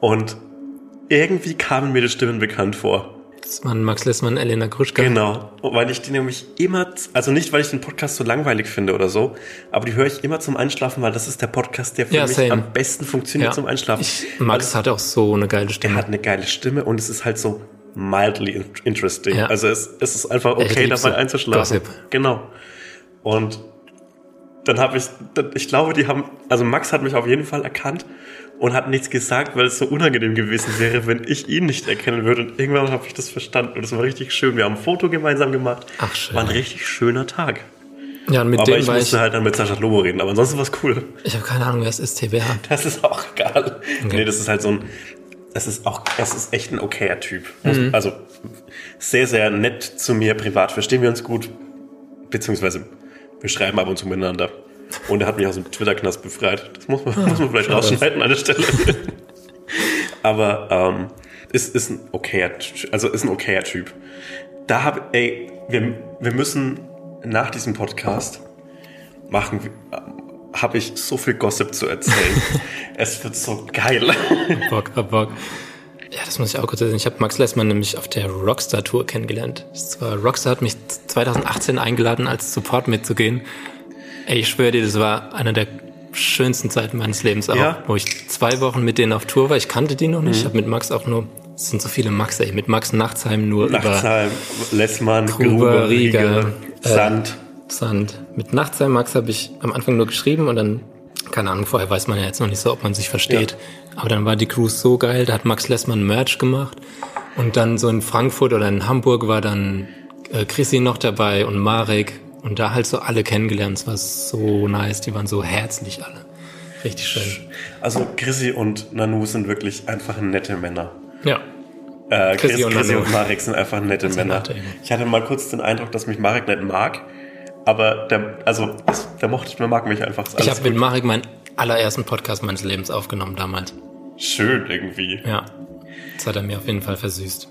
und irgendwie kamen mir die Stimmen bekannt vor. Das waren Max Lessmann Elena Gruschka. Genau, weil ich die nämlich immer, also nicht, weil ich den Podcast so langweilig finde oder so, aber die höre ich immer zum Einschlafen, weil das ist der Podcast, der für Ja, mich same. am besten funktioniert Ja. zum Einschlafen. Ich, Max hat auch so eine geile Er Stimme. hat eine geile Stimme und es ist halt so mildly in- interesting. Ja. Also es, es ist einfach okay, dabei einzuschlafen. Gossip. Genau. Und dann habe ich, ich glaube, die haben, also Max hat mich auf jeden Fall erkannt und hat nichts gesagt, weil es so unangenehm gewesen wäre, wenn ich ihn nicht erkennen würde. Und irgendwann habe ich das verstanden und es war richtig schön. Wir haben ein Foto gemeinsam gemacht. Ach, schön. War ein richtig schöner Tag. Ja, und mit Aber dem ich war ich, musste halt dann mit Sascha Lobo reden. Aber ansonsten war es cool. ich habe keine Ahnung, wer es ist, TBH. Das ist auch egal. Nee, das ist halt so ein, das ist auch, es ist echt ein okayer Typ. Mhm. Also sehr, sehr nett zu mir privat. Verstehen wir uns gut. Beziehungsweise wir schreiben ab und zu miteinander. Und er hat mich aus dem Twitter-Knast befreit. Das muss man, muss man vielleicht rausschneiden an der Stelle. [laughs] Aber ähm, ist, ist ein okayer, also ist ein okayer Typ. Da habe, ey, wir, wir müssen nach diesem Podcast machen, habe ich so viel Gossip zu erzählen. [laughs] es wird so geil. Bock, hab Bock. Ja, das muss ich auch kurz erzählen. Ich habe Max Lessmann nämlich auf der Rockstar-Tour kennengelernt. Das war, Rockstar hat mich 2018 eingeladen, als Support mitzugehen. Ey, ich schwöre dir, das war einer der schönsten Zeiten meines Lebens auch, Ja. Mhm. wo ich zwei Wochen mit denen auf Tour war. Ich kannte die noch nicht. Ich habe mit Max auch nur, es sind so viele Max, ey, mit Max Nachtsheim nur über Nachtsheim, Lessmann, Gruber, Rieger, äh, Sand. Sand. Mit Nachtsheim Max habe ich am Anfang nur geschrieben und dann, keine Ahnung, vorher weiß man ja jetzt noch nicht so, ob man sich versteht. Aber dann war die Cruise so geil, da hat Max Lessmann Merch gemacht. Und dann so in Frankfurt oder in Hamburg war dann äh, Chrissy noch dabei und Marek. Und da halt so alle kennengelernt. Es war so nice, die waren so herzlich alle. Richtig schön. Also Chrissy und Nanu sind wirklich einfach nette Männer. Ja. Äh, Chrissy Chris, und Chrissy und Marek sind einfach nette Männer. nette, ja. Ich hatte mal kurz den Eindruck, dass mich Marek nicht mag, aber der, also der mochte, der mag mich einfach. Ich habe mit Marek meinen allerersten Podcast meines Lebens aufgenommen damals. schön irgendwie. Ja. Das hat er mir auf jeden Fall versüßt.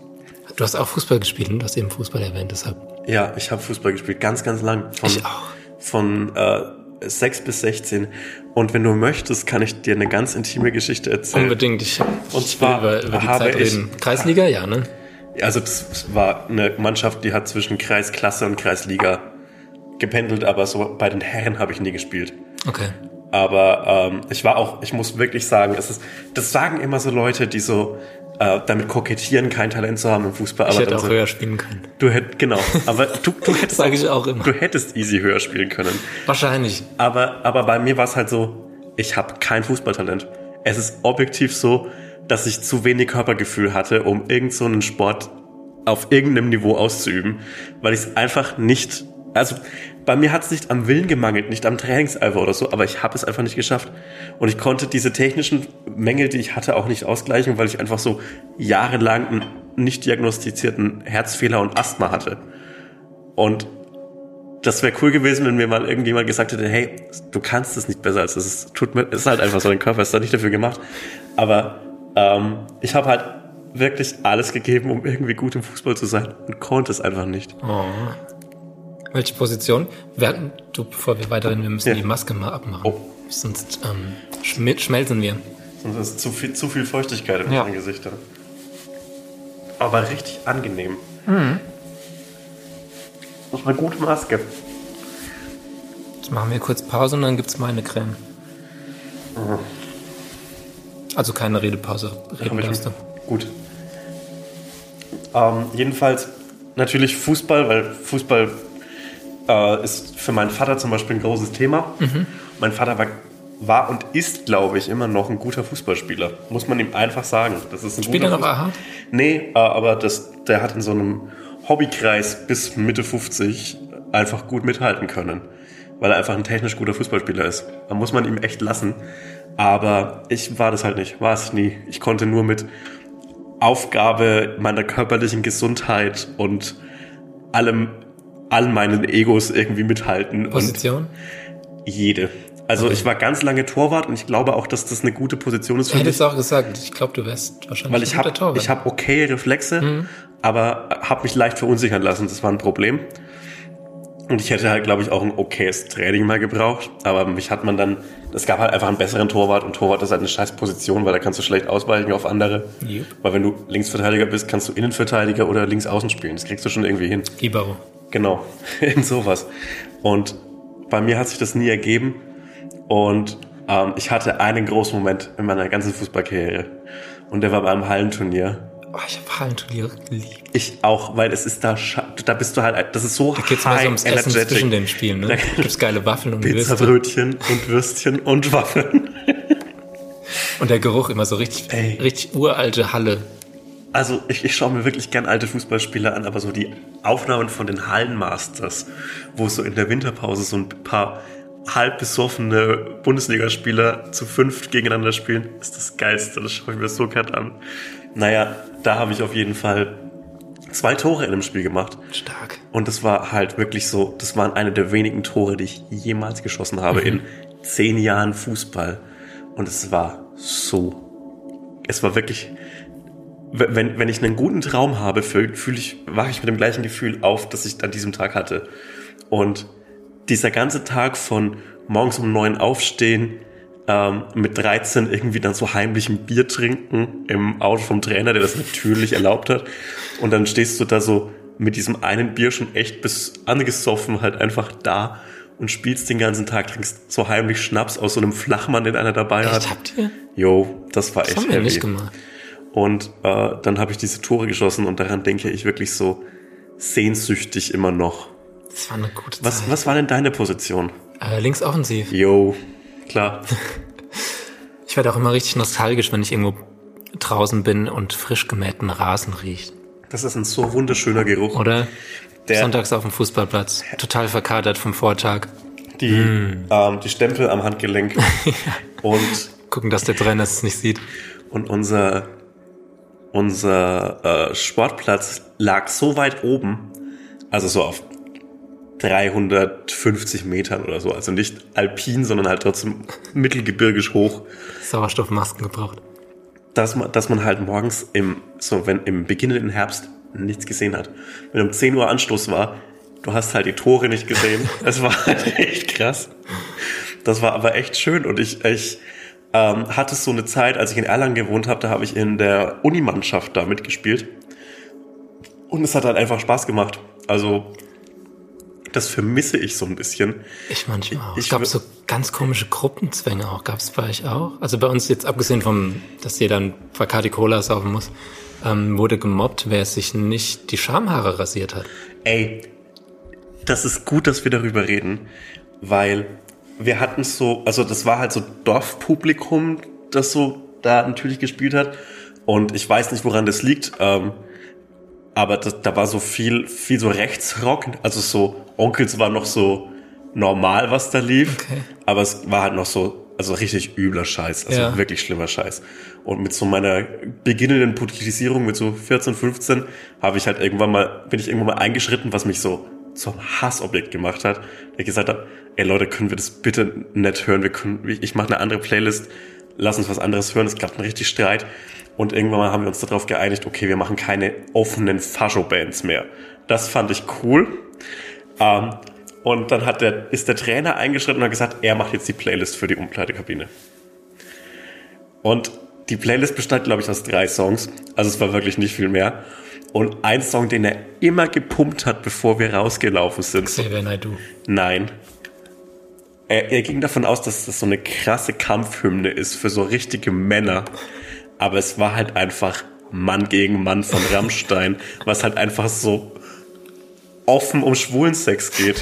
Du hast auch Fußball gespielt und du hast eben Fußball erwähnt, deshalb. Ja, ich habe Fußball gespielt, ganz, ganz lang. Von, Ich auch. Von äh, 6 bis 16. Und wenn du möchtest, kann ich dir eine ganz intime Geschichte erzählen. Unbedingt. Ich Und zwar über, über die habe Zeit ich- reden. Kreisliga, ja, ne? Also das war eine Mannschaft, die hat zwischen Kreisklasse und Kreisliga gependelt, aber so bei den Herren habe ich nie gespielt. Okay. Aber ähm, ich war auch, ich muss wirklich sagen, es ist, das sagen immer so Leute, die so äh, damit kokettieren, kein Talent zu haben im Fußball. Ich aber hätte auch so, höher spielen können. Du hättest, genau, aber du, du [laughs] hättest, sage ich auch immer. du hättest easy höher spielen können. Wahrscheinlich. Aber, aber bei mir war es halt so, ich habe kein Fußballtalent. Es ist objektiv so, dass ich zu wenig Körpergefühl hatte, um irgend so einen Sport auf irgendeinem Niveau auszuüben, weil ich es einfach nicht, also bei mir hat es nicht am Willen gemangelt, nicht am Trainingseifer oder so, aber ich habe es einfach nicht geschafft. Und ich konnte diese technischen Mängel, die ich hatte, auch nicht ausgleichen, weil ich einfach so jahrelang einen nicht diagnostizierten Herzfehler und Asthma hatte. Und das wäre cool gewesen, wenn mir mal irgendjemand gesagt hätte, hey, du kannst es nicht besser als das ist. Tut mir, ist halt einfach so, dein Körper ist da nicht dafür gemacht. Aber ähm, ich habe halt wirklich alles gegeben, um irgendwie gut im Fußball zu sein und konnte es einfach nicht. Oh. Welche Position? Wir du, bevor wir weiterhin, wir müssen Ja. die Maske mal abmachen. Oh. Sonst ähm, schmi- schmelzen wir. Sonst ist zu viel, zu viel Feuchtigkeit in Ja. unseren Gesichtern. Aber richtig angenehm. Mhm. Das ist eine gute Maske. Jetzt machen wir kurz Pause und dann gibt's meine Creme. Also keine Redepause. Reden darfst du. Gut. Ähm, jedenfalls natürlich Fußball, weil Fußball äh, ist für meinen Vater zum Beispiel ein großes Thema. Mhm. Mein Vater war, war und ist, glaube ich, immer noch ein guter Fußballspieler. Muss man ihm einfach sagen. Das ist ein Spielt er guter noch aha? Nee, äh, aber das, der hat in so einem Hobbykreis bis Mitte 50 einfach gut mithalten können. Weil er einfach ein technisch guter Fußballspieler ist. Da muss man ihm echt lassen. Aber ich war das halt nicht, war es nie. Ich konnte nur mit Aufgabe meiner körperlichen Gesundheit und allem, all meinen Egos irgendwie mithalten. Und Position? jede. Also ich war ganz lange Torwart und ich glaube auch, dass das eine gute Position ist für hätte mich. es auch gesagt. Ich glaube, du wärst wahrscheinlich Weil ich ein habe ich hab okay Reflexe, Mhm. aber habe mich leicht verunsichern lassen. Das war ein Problem. Und ich hätte halt, glaube ich, auch ein okayes Training mal gebraucht. Aber mich hat man dann, es gab halt einfach einen besseren Torwart und Torwart ist halt eine scheiß Position, weil da kannst du schlecht ausweichen auf andere. Yep. Weil wenn du Linksverteidiger bist, kannst du Innenverteidiger oder Linksaußen spielen. Das kriegst du schon irgendwie hin. Libero. Genau, [laughs] in sowas. Und bei mir hat sich das nie ergeben. Und ähm, ich hatte einen großen Moment in meiner ganzen Fußballkarriere. Und der war beim Hallenturnier. Oh, ich habe Hallenturniere geliebt. Ich auch, weil es ist da, da bist du halt, das ist so Da geht's mal so ums Essen zwischen den Spielen. Ne? Da- gibt's geile Waffeln und Würste. Pizzabrötchen und Würstchen und Waffeln. Und der Geruch immer so richtig, Ey. richtig uralte Halle. Also ich, ich schaue mir wirklich gern alte Fußballspieler an, aber so die Aufnahmen von den Hallenmasters, wo so in der Winterpause so ein paar halb besoffene Bundesligaspieler zu fünft gegeneinander spielen, ist das Geilste. Das schaue ich mir so gern an. Naja, da habe ich auf jeden Fall zwei Tore in einem Spiel gemacht. Stark. Und das war halt wirklich so, das waren eine der wenigen Tore, die ich jemals geschossen habe in zehn Jahren Fußball. Und es war so, es war wirklich, wenn, wenn ich einen guten Traum habe, fühle fühl ich, wache ich mit dem gleichen Gefühl auf, das ich an diesem Tag hatte. Und dieser ganze Tag von morgens um neun aufstehen, ähm, mit 13 irgendwie dann so heimlich ein Bier trinken im Auto vom Trainer, der das natürlich erlaubt hat. Und dann stehst du da so mit diesem einen Bier schon echt bis angesoffen halt einfach da und spielst den ganzen Tag, trinkst so heimlich Schnaps aus so einem Flachmann, den einer dabei hat. Echt, habt ihr? Jo, das war Das echt haben wir nicht gemacht. Und äh, dann habe ich diese Tore geschossen und daran denke ich wirklich so sehnsüchtig immer noch. Das war eine gute Was, Zeit. was war denn deine Position? Äh, linksoffensiv. Jo, klar. [laughs] Ich werde auch immer richtig nostalgisch, wenn ich irgendwo draußen bin und frisch gemähten Rasen riecht. Das ist ein so wunderschöner Geruch. Oder? Der- Sonntags auf dem Fußballplatz. Total verkadert vom Vortag. Die, ähm, die Stempel am Handgelenk. [laughs] und, Gucken, dass der Trainer es nicht sieht. und unser, unser äh, Sportplatz lag so weit oben, also so auf 350 Metern oder so. Also nicht alpin, sondern halt trotzdem mittelgebirgisch hoch. Sauerstoffmasken gebraucht. dass man, dass man halt morgens im, so wenn im beginnenden Herbst nichts gesehen hat. Wenn um 10 Uhr Anstoß war, du hast halt die Tore nicht gesehen. Es war halt [laughs] echt krass. Das war aber echt schön und ich, ich ähm, hatte so eine Zeit, als ich in Erlangen gewohnt habe, da habe ich in der Unimannschaft da mitgespielt. Und es hat halt einfach Spaß gemacht. Also, das vermisse ich so ein bisschen. Ich manchmal auch. Ich Es gab wür- so ganz komische Gruppenzwänge auch. Gab es bei euch auch? Also bei uns jetzt abgesehen vom, dass jeder ein Bacardi Cola saufen muss, ähm, wurde gemobbt, wer sich nicht die Schamhaare rasiert hat. Ey, das ist gut, dass wir darüber reden, weil wir hatten so, also das war halt so Dorfpublikum, das so da natürlich gespielt hat. Und ich weiß nicht, woran das liegt, ähm, aber das, da war so viel, viel so Rechtsrock, also so Onkels war noch so normal, was da lief, Okay. aber es war halt noch so, also richtig übler Scheiß, also Ja. wirklich schlimmer Scheiß. Und mit so meiner beginnenden Politisierung mit so 14, 15 habe ich halt irgendwann mal, bin ich irgendwann mal eingeschritten, was mich so zum Hassobjekt gemacht hat. Der gesagt hat, ey Leute, können wir das bitte nicht hören? Wir können, ich mache eine andere Playlist, lass uns was anderes hören. Es gab einen richtig Streit. Und irgendwann mal haben wir uns darauf geeinigt, okay, wir machen keine offenen Fascho-Bands mehr. Das fand ich cool. Ähm, und dann hat der, ist der Trainer eingeschritten und hat gesagt, er macht jetzt die Playlist für die Umkleidekabine. Und die Playlist bestand, glaube ich, aus drei Songs. Also es war wirklich nicht viel mehr. Und ein Song, den er immer gepumpt hat, bevor wir rausgelaufen sind. Xavier Naidoo. Nein. er, er ging davon aus, dass das so eine krasse Kampfhymne ist für so richtige Männer. Aber es war halt einfach Mann gegen Mann von [laughs] Rammstein, was halt einfach so offen um Schwulensex geht.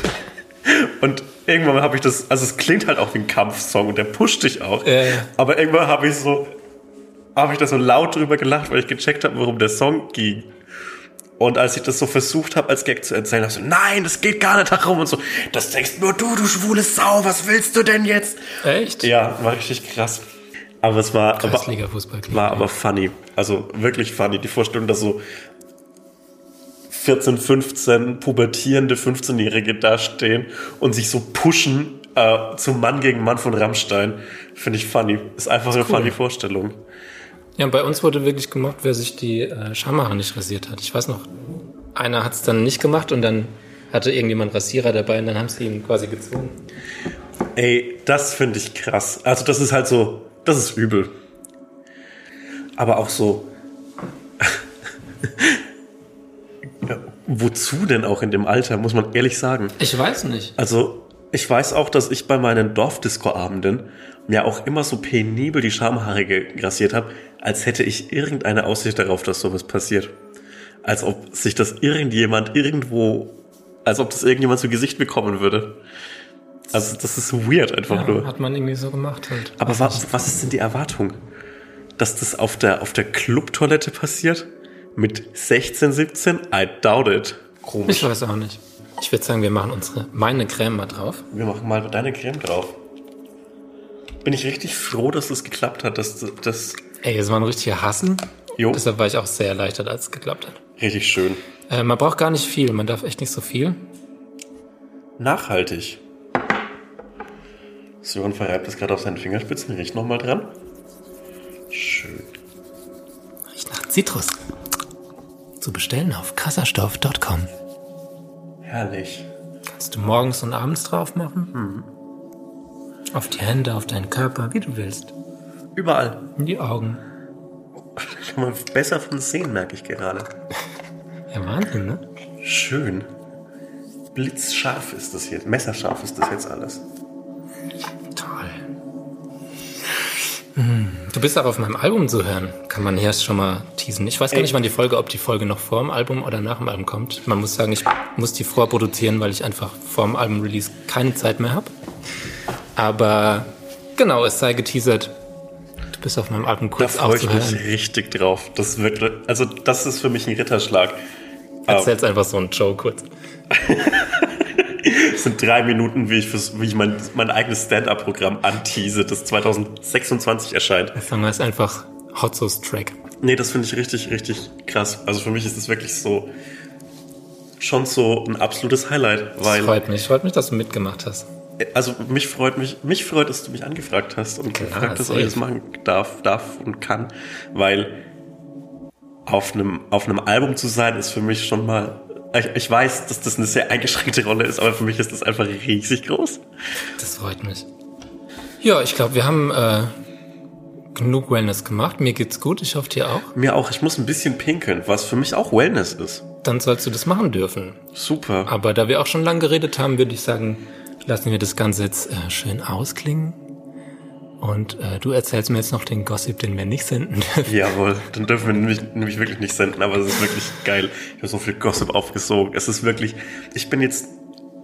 Und irgendwann habe ich das, also es klingt halt auch wie ein Kampfsong und der pusht dich auch. Ja. Aber irgendwann habe ich so, habe ich da so laut drüber gelacht, weil ich gecheckt habe, worum der Song ging. Und als ich das so versucht habe, als Gag zu erzählen, habe ich so, nein, das geht gar nicht darum und so, das denkst nur du, du schwule Sau, was willst du denn jetzt? Echt? Ja, war richtig krass. Aber es war, aber, war aber funny. Also wirklich funny. Die Vorstellung, dass so 14, 15 pubertierende 15-Jährige dastehen und sich so pushen äh, zum Mann gegen Mann von Rammstein, finde ich funny. Ist einfach eine cool. funny Vorstellung. Ja, bei uns wurde wirklich gemobbt, wer sich die äh, Schamhaare nicht rasiert hat. Ich weiß noch, einer hat es dann nicht gemacht und dann hatte irgendjemand Rasierer dabei und dann haben sie ihn quasi gezogen. Ey, das finde ich krass. Also das ist halt so, das ist übel. Aber auch so. [laughs] ja, wozu denn auch in dem Alter, muss man ehrlich sagen. Ich weiß nicht. Also, ich weiß auch, dass ich bei meinen Dorfdisco-Abenden mir auch immer so penibel die Schamhaare gerasiert habe, als hätte ich irgendeine Aussicht darauf, dass sowas passiert. Als ob sich das irgendjemand irgendwo, als ob das irgendjemand zu Gesicht bekommen würde. Also, das ist weird einfach Ja, nur. hat man irgendwie so gemacht halt. Aber wa was ist denn die Erwartung? Dass das auf der, auf der Clubtoilette passiert? Mit 16, 17? I doubt it. Komisch. Ich weiß auch nicht. Ich würde sagen, wir machen unsere meine Creme mal drauf. Wir machen mal deine Creme drauf. Bin ich richtig froh, dass das geklappt hat, dass das Ey, es war ein richtiger Hassel. Jo. Deshalb war ich auch sehr erleichtert, als es geklappt hat. richtig schön. Äh, man braucht gar nicht viel, man darf echt nicht so viel. Nachhaltig. Sören verreibt es gerade auf seinen Fingerspitzen. Riecht nochmal dran. Schön. Riecht nach Zitrus. Zu bestellen auf kasserstoff.com. Herrlich. Kannst du morgens und abends drauf machen. Auf die Hände, auf deinen Körper, wie du willst. Überall. In die Augen. Kann man besser von sehen, merke ich gerade. Ja, Wahnsinn, ne? Schön. Blitzscharf ist das jetzt. Messerscharf ist das jetzt alles. Du bist auch auf meinem Album zu hören. Kann man hier schon mal teasen. Ich weiß gar Ey. nicht, wann die Folge, ob die Folge noch vor dem Album oder nach dem Album kommt. Man muss sagen, ich muss die vorproduzieren, weil ich einfach vor dem Album-Release keine Zeit mehr habe. Aber genau, es sei geteasert. Du bist auf meinem Album Da kurz freue ich mich richtig drauf. Das wirklich, also das ist für mich ein Ritterschlag. Erzähl's einfach so einen Joe kurz. [laughs] Es sind drei Minuten, wie ich, fürs, wie ich mein, mein eigenes Stand-Up-Programm antease, das 2026 erscheint. Der Song heißt einfach Hot Sauce Track. Nee, das finde ich richtig, richtig krass. Also für mich ist das wirklich so schon so ein absolutes Highlight, Das weil freut mich. Freut mich, dass du mitgemacht hast. also mich freut mich, mich freut, dass du mich angefragt hast und Klar, gefragt hast, ob ich das machen darf, darf und kann, weil auf einem auf einem Album zu sein ist für mich schon mal ich, ich weiß, dass das eine sehr eingeschränkte Rolle ist, aber für mich ist das einfach riesig groß. Das freut mich. Ja, ich glaube, wir haben äh, genug Wellness gemacht. Mir geht's gut. Ich hoffe, dir auch. Mir auch, ich muss ein bisschen pinkeln, was für mich auch Wellness ist. Dann sollst du das machen dürfen. Super. Aber da wir auch schon lange geredet haben, würde ich sagen, lassen wir das Ganze jetzt äh, schön ausklingen. Und äh, du erzählst mir jetzt noch den Gossip, den wir nicht senden dürfen. Jawohl, dann dürfen wir nämlich, nämlich wirklich nicht senden, aber es ist wirklich geil. Ich habe so viel Gossip aufgesogen. Es ist wirklich, ich bin jetzt,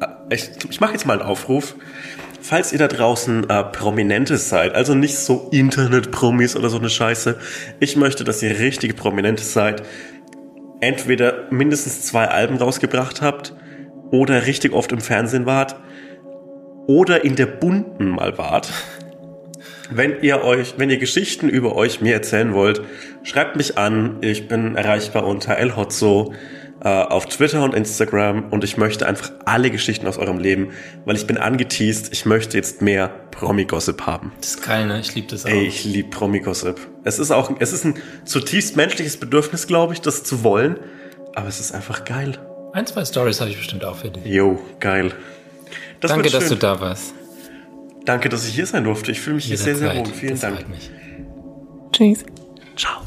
äh, ich, ich mache jetzt mal einen Aufruf. Falls ihr da draußen äh, Prominente seid, also nicht so Internet-Promis oder so eine Scheiße, ich möchte, dass ihr richtige Prominente seid, entweder mindestens zwei Alben rausgebracht habt oder richtig oft im Fernsehen wart oder in der bunten mal wart. Wenn ihr euch, wenn ihr Geschichten über euch mir erzählen wollt, schreibt mich an. Ich bin erreichbar unter elhotzo äh, auf Twitter und Instagram und ich möchte einfach alle Geschichten aus eurem Leben, weil ich bin angeteased. Ich möchte jetzt mehr Promi-Gossip haben. Das ist geil, ne? Ich liebe das auch. Ey, ich liebe Promi-Gossip. Es ist auch, es ist ein zutiefst menschliches Bedürfnis, glaube ich, das zu wollen. Aber es ist einfach geil. Ein, zwei Stories habe ich bestimmt auch für dich. Yo, geil. Das Danke, dass du da warst. Danke, dass ich hier sein durfte. Ich fühle mich hier sehr, sehr wohl. Vielen das Dank. freut mich. Ciao.